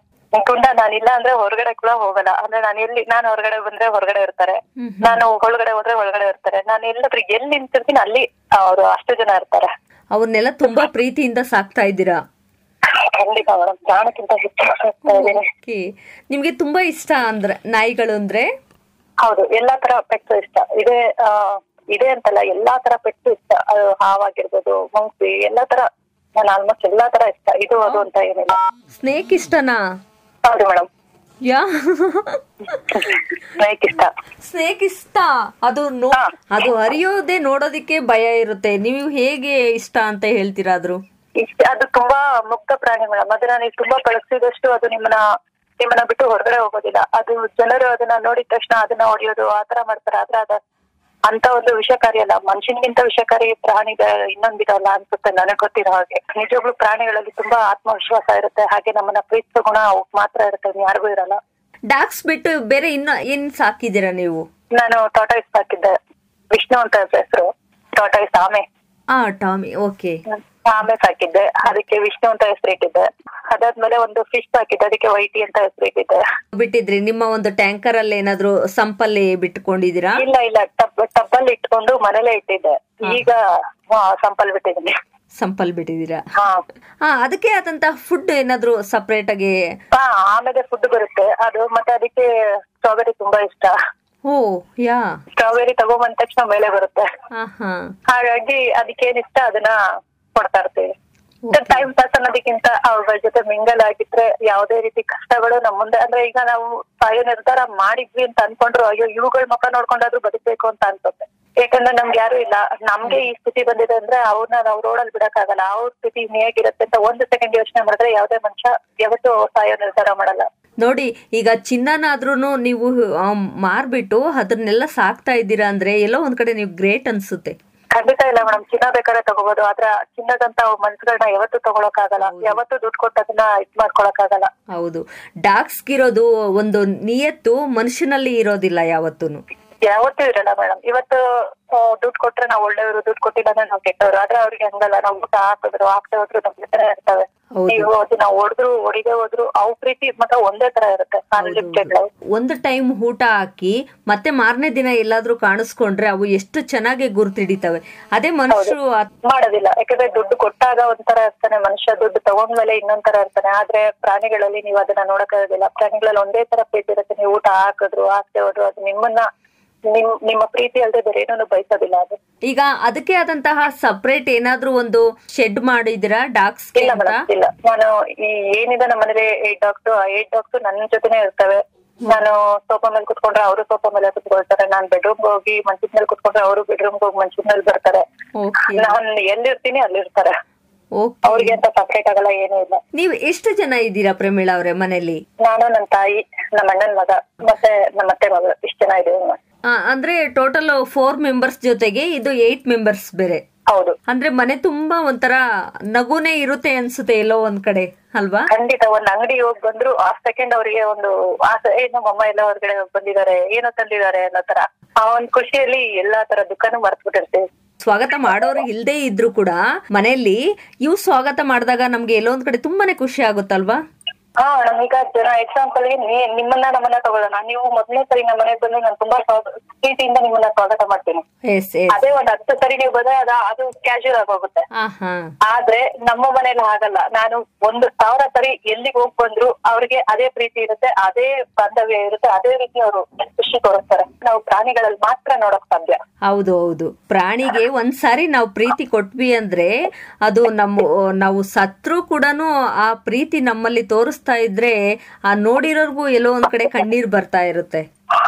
ಗುಂಡ ನಾನಿಲ್ಲ ಅಂದ್ರೆ ಹೊರಗಡೆ ಕೂಡ ಹೋಗಲ್ಲ. ಅಂದ್ರೆ ನಾನು ಎಲ್ಲಿ ನಾನು ಹೊರಗಡೆ ಬಂದ್ರೆ ಹೊರಗಡೆ ಇರ್ತಾರೆ. ನಾನು ಒಳಗಡೆ ಹೋದ್ರೆ ಒಳಗಡೆ ಇರ್ತಾರೆ. ನಾನು ಎಲ್ಲಾದ್ರೂ ಎಲ್ಲಿ ನಿಂತಿರ್ತೀನಿ ಅಲ್ಲಿ ಅವರು ಅಷ್ಟು ಜನ ಇರ್ತಾರೆ. ಅವ್ರನ್ನೆಲ್ಲ ತುಂಬಾ ಪ್ರೀತಿಯಿಂದ ಸಾಕ್ತಾ ಇದ್ದೀರಾ? ನಿಮ್ಗೆ ತುಂಬಾ ಇಷ್ಟ ಅಂದ್ರೆ ನಾಯಿಗಳು ಅಂದ್ರೆ? ಹೌದು ಎಲ್ಲಾ ತರ ಪೆಟ್ಟು ಇಷ್ಟ. ಇದೇ ಇದೆ ಅಂತಲ್ಲ ಎಲ್ಲಾ ತರ ಪೆಟ್ಟು ಇಷ್ಟ. ಅದು ಹಾವಾಗಿರ್ಬೋದು ಮಂಕಿ ಎಲ್ಲಾ ತರ ನಾನು ಆಲ್ಮೋಸ್ಟ್ ಎಲ್ಲಾ ತರ ಇಷ್ಟ. ಇದು ಅದು ಅಂತ ಏನಿಲ್ಲ. ಸ್ನೇಕ್ ಇಷ್ಟನಾ? ಹೌದು ಮೇಡಮ್ ಯಾ? ಸ್ನೇಕ್ ಇಷ್ಟ. ಸ್ನೇಕ್ ಇಷ್ಟ? ಅದು ನೋ ಅದು ಹರಿಯೋದೇ ನೋಡೋದಿಕ್ಕೆ ಭಯ ಇರುತ್ತೆ. ನೀವು ಹೇಗೆ ಇಷ್ಟ ಅಂತ ಹೇಳ್ತೀರಾದ್ರು? ಇಷ್ಟ ಅದು ತುಂಬಾ ಮುಕ್ತ ಪ್ರಾಣಿ ಮೇಡಮ್ ಅದನ್ನ ನೀವು ತುಂಬಾ ಬಳಸಿದಷ್ಟು ಅದು ನಿಮ್ಮನ್ನ ನಿಮ್ಮನ್ನ ಬಿಟ್ಟು ಹೊರಗಡೆ ಹೋಗೋದಿಲ್ಲ. ಅದು ಜನರು ಅದನ್ನ ನೋಡಿದ ತಕ್ಷಣ ಅದನ್ನ ಹೊಡೆಯೋದು ಆತರ ಮಾಡ್ತಾರೆ. ಆದ್ರೆ ಅದ ಅಂತ ಒಂದು ವಿಷಕಾರಿ ಅಲ್ಲ. ಮನುಷ್ಯನಿಗಿಂತ ವಿಷಕಾರಿ ಪ್ರಾಣಿ ಬೆ- ಇನ್ನೊಂದಿರಲ್ಲ ಅನ್ಸುತ್ತೆ ನನಗ್ ಗೊತ್ತಿರೋ ಹಾಗೆ. ನಿಜವಾಗ್ಲೂ ಪ್ರಾಣಿಗಳಲ್ಲಿ ತುಂಬಾ ಆತ್ಮವಿಶ್ವಾಸ ಇರುತ್ತೆ. ಹಾಗೆ ನಮ್ಮನ್ನ ಪ್ರೀತಿಸೋ ಗುಣ ಮಾತ್ರ ಇರುತ್ತೆ. ಯಾರಿಗೂ ಇರಲ್ಲ. ಡಾಕ್ಸ್ ಬಿಟ್ಟು ಬೇರೆ ಇನ್ನ ಏನ್ ಸಾಕಿದ್ದೀರಾ ನೀವು? ನಾನು ಟಾಟಾಯ್ಸ್ ಹಾಕಿದ್ದೆ ವಿಷ್ಣು ಅಂತ ಹೆಸರು. ಟಾಟಾಯ್ಸ್ ಆಮೆ. ಆ ಟಾಮಿ. ಓಕೆ. ಆಮೆ ಸಾಕಿದ್ದೆ. ಅದಕ್ಕೆ ವಿಷ್ಣು ಅಂತ ಹೆಸರಿಟ್ಟಿದ್ದೆ ಅದಾದ್ಮೇಲೆ ಒಂದು ಫಿಶ್ ಸಾಕಿದ್ದೆ. ಅದಕ್ಕೆ ವೈಟಿ ಅಂತ ಹೆಸರಿಟ್ಟಿದ್ದೆ ಬಿಟ್ಟಿದ್ರಿ. ನಿಮ್ಮ ಒಂದು ಟ್ಯಾಂಕರ್ ಅಲ್ಲಿ ಏನಾದ್ರು ಸಂಪಲ್ಲಿ ಬಿಟ್ಕೊಂಡಿದೀರಾ ಇಲ್ಲ ಇಲ್ಲ. ಟಬ್ ಅಲ್ಲಿ ಇಟ್ಕೊಂಡು ಮನೇಲೆ ಇಟ್ಟಿದ್ದೆ. ಈಗ ಸಂಪಲ್ ಬಿಟ್ಟಿದ್ದೀನಿ. ಸಂಪಲ್ ಬಿಟ್ಟಿದ್ದೀರಾ? ಹಾ. ಹಾ ಅದಕ್ಕೆ ಆದಂತ ಫುಡ್ ಏನಾದ್ರು ಸಪರೇಟ್ ಆಗಿ ಆಮೇಲೆ ಫುಡ್ ಬರುತ್ತೆ. ಅದು ಮತ್ತೆ ಅದಕ್ಕೆ ಸ್ಟ್ರಾಬೆರಿ ತುಂಬಾ ಇಷ್ಟ. ಓ ಯಾ. ಸ್ಟ್ರಾಬೆರಿ ತಗೊಂಬಂದ ತಕ್ಷಣ ಮೇಲೆ ಬರುತ್ತೆ. ಹಾಗಾಗಿ ಅದಕ್ಕೆ ಏನ್ ಇಷ್ಟ ಅದನ್ನ ಕೊಡ್ತಾ ಇರ್ತೀವಿ. ಟೈಮ್ ಪಾಸ್ ಅನ್ನೋದಕ್ಕಿಂತ ಅವ್ರ ಜೊತೆ ಮಿಂಗಲ್ ಆಗಿದ್ರೆ ಯಾವುದೇ ರೀತಿ ಕಷ್ಟಗಳು ನಮ್ ಮುಂದೆ ಅಂದ್ರೆ ಈಗ ನಾವು ಸಾಯೋ ನಿರ್ಧಾರ ಮಾಡಿದ್ವಿ ಅಂತ ಅನ್ಕೊಂಡ್ರು ಅಯ್ಯೋ ಇವುಗಳ ಮುಖ ನೋಡ್ಕೊಂಡಾದ್ರು ಬದುಕಬೇಕು ಅಂತ ಅನ್ಸುತ್ತೆ. ಯಾಕಂದ್ರೆ ನಮ್ಗೆ ಯಾರು ಇಲ್ಲ. ನಮ್ಗೆ ಈ ಸ್ಥಿತಿ ಬಂದಿದೆ ಅಂದ್ರೆ ಅವ್ರನ್ನ ನಾವು ರೋಡಲ್ಲಿ ಬಿಡಕ್ಕಾಗಲ್ಲ. ಅವ್ರ ಸ್ಥಿತಿ ಹೇಗಿರುತ್ತೆ ಅಂತ ಒಂದು ಸೆಕೆಂಡ್ ಯೋಚನೆ ಮಾಡಿದ್ರೆ ಯಾವುದೇ ಮನುಷ್ಯ ಯಾವತ್ತು ಸಾಯೋ ನಿರ್ಧಾರ ಮಾಡಲ್ಲ. ನೋಡಿ ಈಗ ಚಿನ್ನನಾದ್ರೂ ನೀವು ಮಾರ್ಬಿಟ್ಟು ಅದನ್ನೆಲ್ಲ ಸಾಕ್ತಾ ಇದ್ದೀರಾ ಅಂದ್ರೆ ಎಲ್ಲೋ ಒಂದ್ ಕಡೆ ನೀವು ಗ್ರೇಟ್ ಅನ್ಸುತ್ತೆ. ಖಂಡಿತ ಇಲ್ಲ ಮೇಡಮ್ ಚಿನ್ನ ಬೇಕಾದ್ರೆ ತಗೋಬಹುದು ಆದ್ರೆ ಚಿನ್ನದಂತ ಮನ್ಸುಗಳನ್ನ ಯಾವತ್ತೂ ತಗೊಳಕ್ಕಾಗಲ್ಲ. ಯಾವತ್ತೂ ದುಡ್ಡು ಕೊಟ್ಟು ಅದನ್ನ ಇದ್ ಮಾಡ್ಕೊಳಕ್ಕಾಗಲ್ಲ. ಹೌದು. ಡಾಗ್ಸ್ಗಿರೋದು ಒಂದು ನಿಯತ್ತು ಮನುಷ್ಯನಲ್ಲಿ ಇರೋದಿಲ್ಲ ಯಾವತ್ತೂನು. ಯಾವತ್ತೂ ಇರಲ್ಲ ಮೇಡಮ್. ಇವತ್ತು ದುಡ್ಡು ಕೊಟ್ರೆ ನಾವು ಒಳ್ಳೆಯವರು ದುಡ್ಡು ಕೊಟ್ಟಿಲ್ಲ ಅಂದ್ರೆ ನಾವು ಕೆಟ್ಟವರು. ಆದ್ರೆ ಅವ್ರಿಗೆ ಹಂಗಲ್ಲ. ನಾವು ಊಟ ಹಾಕಿದ್ರು ಹಾಕ್ತಾ ಹೋದ್ರು ನಮ್ಗೆ ಜೊತೆ ಇರ್ತವೆ. ನೀವು ನಾವು ಹೊಡೆದ್ರು ಹೊಡಿದೆ ಹೋದ್ರು ಅವ್ ಪ್ರೀತಿ ಮಾತ್ರ ಒಂದೇ ತರ ಇರುತ್ತೆ. ಒಂದು ಟೈಮ್ ಊಟ ಹಾಕಿ ಮತ್ತೆ ಮಾರನೇ ದಿನ ಎಲ್ಲಾದ್ರೂ ಕಾಣಿಸ್ಕೊಂಡ್ರೆ ಅವು ಎಷ್ಟು ಚೆನ್ನಾಗಿ ಗುರುತಿಡಿತವೆ ಅದೇ ಮನುಷ್ಯರು ಮಾಡೋದಿಲ್ಲ. ಯಾಕಂದ್ರೆ ದುಡ್ಡು ಕೊಟ್ಟಾಗ ಒಂಥರ ಇರ್ತಾನೆ ಮನುಷ್ಯ. ದುಡ್ಡು ತಗೊಂಡ್ಮೇಲೆ ಇನ್ನೊಂದ್ ತರ ಇರ್ತಾನೆ. ಆದ್ರೆ ಪ್ರಾಣಿಗಳಲ್ಲಿ ನೀವು ಅದನ್ನ ನೋಡಕ್ಕಾಗೋದಿಲ್ಲ ಪ್ರಾಣಿಗಳಲ್ಲಿ ಒಂದೇ ತರ ಪ್ರೀತಿ ಇರುತ್ತೆ. ನೀವು ಊಟ ಹಾಕಿದ್ರು ಹಾಕ್ದೆ ಹೋದ್ರು ಅದು ನಿಮ್ಮನ್ನ ನಿಮ್ ನಿಮ್ಮ ಪ್ರೀತಿ ಅಲ್ಲದೆ ಬೇರೆ ಏನನ್ನು ಬಯಸೋದಿಲ್ಲ ಅದು. ಈಗ ಅದಕ್ಕೆ ಆದಂತಹ ಸಪರೇಟ್ ಏನಾದ್ರೂ ಒಂದು ಶೆಡ್ ಮಾಡಿದಿರಾ ಡಾಗ್ಸ್ ಇಲ್ಲ ಅಂತ? ಮೇಡಮ್ ಇಲ್ಲ. ನಾನು ಈ ಏನಿದೆ ನಮ್ಮ ಮನೇಲಿ ಏಟ್ ಡಾಗ್ಸ್ ಆ ಏಟ್ ಡಾಗ್ಸ್ ನನ್ನ ಜೊತೆನೆ ಇರ್ತವೆ ನಾನು ಸೋಫಾ ಮೇಲೆ ಕುತ್ಕೊಂಡ್ರೆ ಅವರು ಸೋಫಾ ಮೇಲೆ ಕುತ್ಕೊಳ್ತಾರೆ. ನಾನ್ ಬೆಡ್ರೂಮ್ ಹೋಗಿ ಮಂಚದ ಮೇಲೆ ಕುತ್ಕೊಂಡ್ರೆ ಅವರು ಬೆಡ್ರೂಮ್ ಹೋಗಿ ಮಂಚದ ಮೇಲೆ ಬರ್ತಾರೆ. ನಾನು ಎಲ್ಲಿರ್ತೀನಿ ಅಲ್ಲಿರ್ತಾರೆ. ಅವ್ರಿಗೆ ಅಂತ ಸಪ್ರೇಟ್ ಆಗಲ್ಲ ಏನೂ ಇಲ್ಲ. ನೀವು ಎಷ್ಟು ಜನ ಇದ್ದೀರಾ ಪ್ರಮೀಳಾ ಅವರೇ ಮನೇಲಿ? ನಾನು ನನ್ನ ತಾಯಿ ನಮ್ಮ ಅಣ್ಣನ ಮಗ ಮತ್ತೆ ನಮ್ಮ ಅತ್ತೆ ಮಗ ಇಷ್ಟ ಜನ ಇದ್ದೇವೆ ಅಂದ್ರೆ ಟೋಟಲ್ ಫೋರ್ ಮೆಂಬರ್ಸ್ ಜೊತೆಗೆ ಇದು ಏಟ್ ಮೆಂಬರ್ಸ್ ಬೇರೆ. ಹೌದು. ಅಂದ್ರೆ ಮನೆ ತುಂಬಾ ಒಂಥರ ನಗುನೆ ಇರುತ್ತೆ ಅನ್ಸುತ್ತೆ ಎಲ್ಲೋ ಒಂದ್ ಕಡೆ ಅಲ್ವಾ? ಖಂಡಿತ ಒಂದ್ ಅಂಗಡಿ ಹೋಗಿ ಬಂದ್ರು ಆ ಸೆಕೆಂಡ್ ಅವರಿಗೆ ಒಂದು ಆಸೆ ಏ ನಮ್ಮ ಅಮ್ಮ ಎಲ್ಲ ಹೊರಗಡೆ ಬಂದಿದ್ದಾರೆ ಏನೋ ತಂದಿದ್ದಾರೆ ಅನ್ನೋ ತರ. ಆ ಒಂದ್ ಖುಷಿಯಲ್ಲಿ ಎಲ್ಲಾ ತರ ದುಃಖನೂ ಮರ್ತ್ಬಿಟ್ಟಿರ್ತೀವಿ ಸ್ವಾಗತ ಮಾಡೋರು ಇಲ್ದೇ ಇದ್ರು ಕೂಡ ಮನೆಯಲ್ಲಿ ಇವ್ ಸ್ವಾಗತ ಮಾಡಿದಾಗ ನಮ್ಗೆ ಎಲ್ಲೊಂದ್ ಒಂದ್ ಕಡೆ ತುಂಬಾನೇ ಖುಷಿ ಆಗುತ್ತಲ್ವಾ? ಹಾ ನಮೀಗ ಜನ ಎಕ್ಸಾಂಪಲ್ಗೆ ನಿಮ್ಮನ್ನ ನಮ್ಮನ್ನ ತಗೊಳ್ಳೋಣ. ನೀವು ಮೊದಲನೇ ಸರಿ ನಮ್ಮ ಮನೆಗೆ ಬಂದು ನಾನು ತುಂಬಾ ಪ್ರೀತಿಯಿಂದ ನಿಮ್ಮನ್ನ ಸ್ವಾಗತ ಮಾಡ್ತೀನಿ. ಅದೇ ಒಂದ್ ಹತ್ತು ಸರಿ ನೀವು ಬಂದ್ರೆ ಅದ ಅದು ಕ್ಯಾಶುಯಲ್ ಆಗೋಗುತ್ತೆ. ಆದ್ರೆ ನಮ್ಮ ಮನೇಲಿ ಆಗಲ್ಲ ನಾನು ಒಂದು ಸಾವಿರ ಸರಿ ಎಲ್ಲಿಗೆ ಹೋಗ್ ಬಂದ್ರು ಅವ್ರಿಗೆ ಅದೇ ಪ್ರೀತಿ ಇರುತ್ತೆ ಅದೇ ಬಾಂಧವ್ಯ ಇರುತ್ತೆ ಅದೇ ರೀತಿ ಅವರು ಖುಷಿ ತೋರಿಸ್ತಾರೆ. ನಾವು ಪ್ರಾಣಿಗಳಲ್ಲಿ ಮಾತ್ರ ನೋಡಕ್ ಸಾಧ್ಯ. ಹೌದು ಹೌದು. ಪ್ರಾಣಿಗೆ ಒಂದ್ಸಾರಿ ನಾವು ಪ್ರೀತಿ ಕೊಟ್ವಿ ಅಂದ್ರೆ ಅದು ನಮ್ಮ ನಾವು ಸತ್ರು ಕೂಡ ಆ ಪ್ರೀತಿ ನಮ್ಮಲ್ಲಿ ತೋರಿಸ್ತಾ ಇದ್ರೆ, ಆ ನೋಡಿರೋರ್ಗೂ ಎಲ್ಲೋ ಒಂದ್ ಕಡೆ ಕಣ್ಣೀರ್ ಬರ್ತಾ ಇರುತ್ತೆ.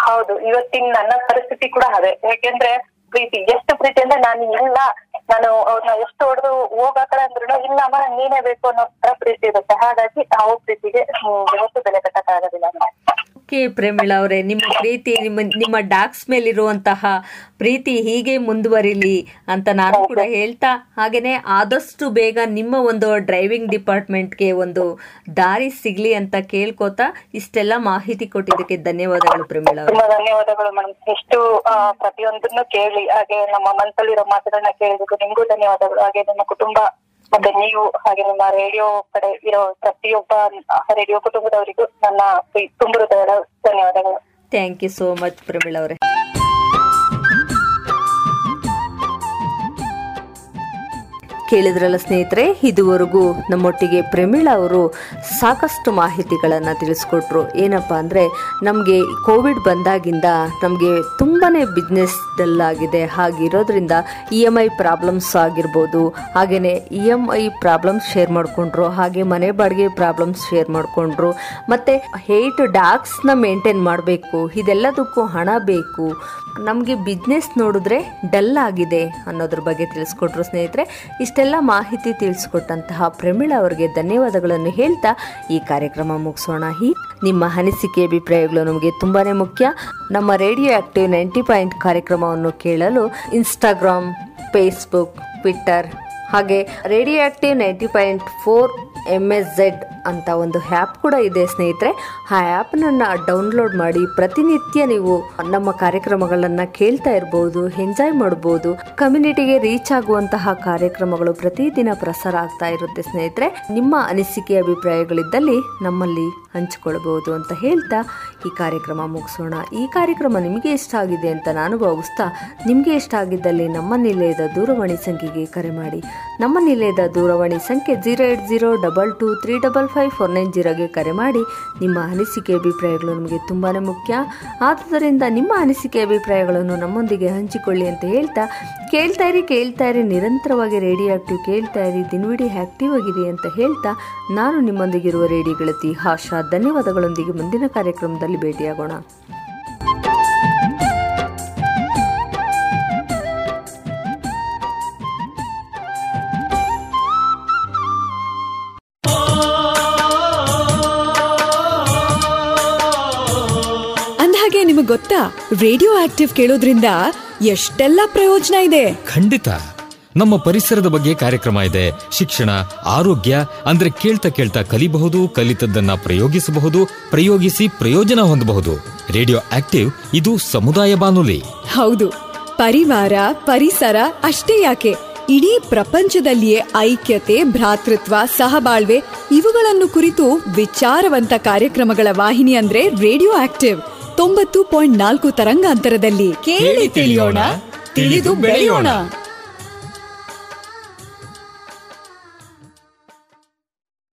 ಹೌದು, ಇವತ್ತಿನ ನನ್ನ ಪರಿಸ್ಥಿತಿ ಕೂಡ ಅದೇ. ಯಾಕೆಂದ್ರೆ ಪ್ರೀತಿ, ಎಷ್ಟು ಪ್ರೀತಿ ಅಂದ್ರೆ ನಾನು ಇಲ್ಲ, ನಾನು, ಅವ್ರನ್ನ ಎಷ್ಟು ಹೊಡೆದು ಹೋಗಾಕಡೆ ಅಂದ್ರು ಇಲ್ಲ, ಅಮ್ಮ, ನೀನೇ ಬೇಕು ಅನ್ನೋ ಪ್ರೀತಿ ಇರುತ್ತೆ. ಹಾಗಾಗಿ ಆ ಪ್ರೀತಿಗೆ ಯಾವತ್ತೂ ಬೆಲೆ ಕಟ್ಟಕ್ಕಾಗೋದಿಲ್ಲ. ಓಕೆ ಪ್ರೇಮಿಳಾ ಅವರೇ, ನಿಮ್ಮ ಪ್ರೀತಿ, ನಿಮ್ಮ ನಿಮ್ಮ ಡಾಕ್ಸ್ ಮೇಲಿರುವಂತಹ ಪ್ರೀತಿ ಹೀಗೆ ಮುಂದುವರಿಲಿ ಅಂತ ನಾನು ಕೂಡ ಹೇಳ್ತಾ, ಹಾಗೇನೆ ಆದಷ್ಟು ಬೇಗ ನಿಮ್ಮ ಒಂದು ಡ್ರೈವಿಂಗ್ ಡಿಪಾರ್ಟ್ಮೆಂಟ್ಗೆ ಒಂದು ದಾರಿ ಸಿಗ್ಲಿ ಅಂತ ಕೇಳ್ಕೊತಾ ಇಷ್ಟೆಲ್ಲ ಮಾಹಿತಿ ಕೊಟ್ಟಿದ್ದಕ್ಕೆ ಧನ್ಯವಾದಗಳು ಪ್ರೇಮಿಳಾ ಅವರು. ಧನ್ಯವಾದಗಳು ಮೇಡಮ್ ಇಷ್ಟು ಪ್ರತಿಯೊಂದನ್ನು ಕೇಳಿ, ಹಾಗೆ ನಮ್ಮ ಮನಸ್ಸಲ್ಲಿರೋ ಮಾತುಗಳನ್ನ ಕೇಳಿದಕ್ಕೆ ನಿಮಗೂ ಧನ್ಯವಾದಗಳು. ಹಾಗೆ ನಿಮ್ಮ ಕುಟುಂಬ ಮತ್ತೆ ನೀವು ಹಾಗೆ ನಿಮ್ಮ ರೇಡಿಯೋ ಕಡೆ ಇರೋ ಪ್ರತಿಯೊಬ್ಬ ರೇಡಿಯೋ ಕುಟುಂಬದವರಿಗೂ ನನ್ನ ತುಂಬ ಧನ್ಯವಾದಗಳು. Thank you so much Pramila ಅವರೇ. ಕೇಳಿದ್ರಲ್ಲ ಸ್ನೇಹಿತರೆ, ಇದುವರೆಗೂ ನಮ್ಮೊಟ್ಟಿಗೆ ಪ್ರಮೀಳಾ ಅವರು ಸಾಕಷ್ಟು ಮಾಹಿತಿಗಳನ್ನು ತಿಳಿಸ್ಕೊಟ್ರು. ಏನಪ್ಪ ಅಂದರೆ, ನಮಗೆ ಕೋವಿಡ್ ಬಂದಾಗಿಂದ ನಮಗೆ ತುಂಬಾ ಬಿಸ್ನೆಸ್ ಡಲ್ ಆಗಿದೆ. ಹಾಗಿರೋದ್ರಿಂದ ಇ ಎಂ ಐ ಪ್ರಾಬ್ಲಮ್ಸ್ ಆಗಿರ್ಬೋದು ಹಾಗೆಯೇ E M I problems share ಮಾಡಿಕೊಂಡ್ರು, ಹಾಗೆ ಮನೆ ಬಾಡಿಗೆ ಪ್ರಾಬ್ಲಮ್ಸ್ ಶೇರ್ ಮಾಡಿಕೊಂಡ್ರು. ಮತ್ತು ಹೇಟ್ ಡಾಕ್ಸ್ನ ಮೇಂಟೈನ್ ಮಾಡಬೇಕು, ಇದೆಲ್ಲದಕ್ಕೂ ಹಣ ಬೇಕು. ನಮಗೆ ಬಿಸ್ನೆಸ್ ನೋಡಿದ್ರೆ ಡಲ್ ಆಗಿದೆ ಅನ್ನೋದ್ರ ಬಗ್ಗೆ ತಿಳಿಸ್ಕೊಟ್ರು ಸ್ನೇಹಿತರೆ. ಇಷ್ಟೆಲ್ಲ ಮಾಹಿತಿ ತಿಳಿಸ್ಕೊಟ್ಟಂತಹ ಪ್ರಮೀಳಾ ಅವರಿಗೆ ಧನ್ಯವಾದಗಳನ್ನು ಹೇಳ್ತಾ ಈ ಕಾರ್ಯಕ್ರಮ ಮುಗಿಸೋಣ. ಹಿ, ನಿಮ್ಮ ಅನಿಸಿಕೆ, ಅಭಿಪ್ರಾಯಗಳು ನಮಗೆ ತುಂಬಾನೇ ಮುಖ್ಯ. ನಮ್ಮ ರೇಡಿಯೋ ಆಕ್ಟಿವ್ ನೈಂಟಿ ಪಾಯಿಂಟ್ ಕಾರ್ಯಕ್ರಮವನ್ನು ಕೇಳಲು ಇನ್ಸ್ಟಾಗ್ರಾಮ್ ಫೇಸ್ಬುಕ್ ಟ್ವಿಟ್ಟರ್ ಹಾಗೆ Radio Active ninety point four M S Z ಅಂತ ಒಂದು ಆ್ಯಪ್ ಕೂಡ ಇದೆ, ಸ್ನೇಹಿತರೆ. ಆ ಆ್ಯಪ್ನನ್ನು ಡೌನ್ಲೋಡ್ ಮಾಡಿ ಪ್ರತಿನಿತ್ಯ ನೀವು ನಮ್ಮ ಕಾರ್ಯಕ್ರಮಗಳನ್ನು ಕೇಳ್ತಾ ಇರ್ಬೋದು ಎಂಜಾಯ್ ಮಾಡ್ಬೋದು. ಕಮ್ಯುನಿಟಿಗೆ ರೀಚ್ ಆಗುವಂತಹ ಕಾರ್ಯಕ್ರಮಗಳು ಪ್ರತಿದಿನ ಪ್ರಸಾರ ಆಗ್ತಾ ಇರುತ್ತೆ, ಸ್ನೇಹಿತರೆ. ನಿಮ್ಮ ಅನಿಸಿಕೆ, ಅಭಿಪ್ರಾಯಗಳಿದ್ದಲ್ಲಿ ನಮ್ಮಲ್ಲಿ ಹಂಚಿಕೊಳ್ಬಹುದು ಅಂತ ಹೇಳ್ತಾ ಈ ಕಾರ್ಯಕ್ರಮ ಮುಗಿಸೋಣ. ಈ ಕಾರ್ಯಕ್ರಮ ನಿಮಗೆ ಇಷ್ಟ ಆಗಿದೆ ಅಂತ ನಾನು ಭಾವಿಸ್ತಾ, ನಿಮಗೆ ಇಷ್ಟ ಆಗಿದ್ದಲ್ಲಿ ನಮ್ಮ ನಿಲಯದ ದೂರವಾಣಿ ಸಂಖ್ಯೆಗೆ ಕರೆ ಮಾಡಿ. ನಮ್ಮ ನಿಲಯದ ದೂರವಾಣಿ ಸಂಖ್ಯೆ zero eight zero double two three double five four nine ಜೀರೋಗೆ ಕರೆ ಮಾಡಿ. ನಿಮ್ಮ ಅನಿಸಿಕೆ ಅಭಿಪ್ರಾಯಗಳು ನಮಗೆ ತುಂಬಾ ಮುಖ್ಯ. ಆದುದರಿಂದ ನಿಮ್ಮ ಅನಿಸಿಕೆ ಅಭಿಪ್ರಾಯಗಳನ್ನು ನಮ್ಮೊಂದಿಗೆ ಹಂಚಿಕೊಳ್ಳಿ ಅಂತ ಹೇಳ್ತಾ, ಕೇಳ್ತಾ ಇರಿ ಕೇಳ್ತಾ ಇರಿ, ನಿರಂತರವಾಗಿ ರೇಡಿಯೋ ಆಕ್ಟಿವ್ ಕೇಳ್ತಾ ಇರಿ, ದಿನವಿಡೀ ಆಕ್ಟಿವ್ ಆಗಿದೆ ಅಂತ ಹೇಳ್ತಾ, ನಾನು ನಿಮ್ಮೊಂದಿಗಿರುವ ರೇಡಿಯೋ ಗೆಳತಿ ಆಶಾ, ಧನ್ಯವಾದಗಳೊಂದಿಗೆ ಮುಂದಿನ ಕಾರ್ಯಕ್ರಮದಲ್ಲಿ ಭೇಟಿಯಾಗೋಣ. ಗೊತ್ತಾ? ರೇಡಿಯೋ ಆಕ್ಟಿವ್ ಕೇಳೋದ್ರಿಂದ ಎಷ್ಟೆಲ್ಲ ಪ್ರಯೋಜನ ಇದೆ? ಖಂಡಿತ. ನಮ್ಮ ಪರಿಸರದ ಬಗ್ಗೆ ಕಾರ್ಯಕ್ರಮ ಇದೆ. ಶಿಕ್ಷಣ ಆರೋಗ್ಯ ಅಂದ್ರೆ ಕೇಳ್ತಾ ಕೇಳ್ತಾ ಕಲಿಬಹುದು ಕಲಿತದ್ದನ್ನ ಪ್ರಯೋಗಿಸಬಹುದು ಪ್ರಯೋಗಿಸಿ ಪ್ರಯೋಜನ ಹೊಂದಬಹುದು. ರೇಡಿಯೋ ಆಕ್ಟಿವ್ ಇದು ಸಮುದಾಯ ಬಾನುಲಿ. ಹೌದು. ಪರಿವಾರ ಪರಿಸರ ಅಷ್ಟೇ ಯಾಕೆ? ಇಡೀ ಪ್ರಪಂಚದಲ್ಲಿಯೇ ಐಕ್ಯತೆ ಭ್ರಾತೃತ್ವ ಸಹಬಾಳ್ವೆ ಇವುಗಳನ್ನು ಕುರಿತು ವಿಚಾರವಂತ ಕಾರ್ಯಕ್ರಮಗಳ ವಾಹಿನಿ ಅಂದ್ರೆ ರೇಡಿಯೋ ಆಕ್ಟಿವ್ ತೊಂಬತ್ತು ಪಾಯಿಂಟ್ ನಾಲ್ಕು ತರಂಗಾಂತರದಲ್ಲಿ ಕೇಳಿ ತಿಳಿಯೋಣ. ತಿಳಿದು ಬೆಳೆಯೋಣ.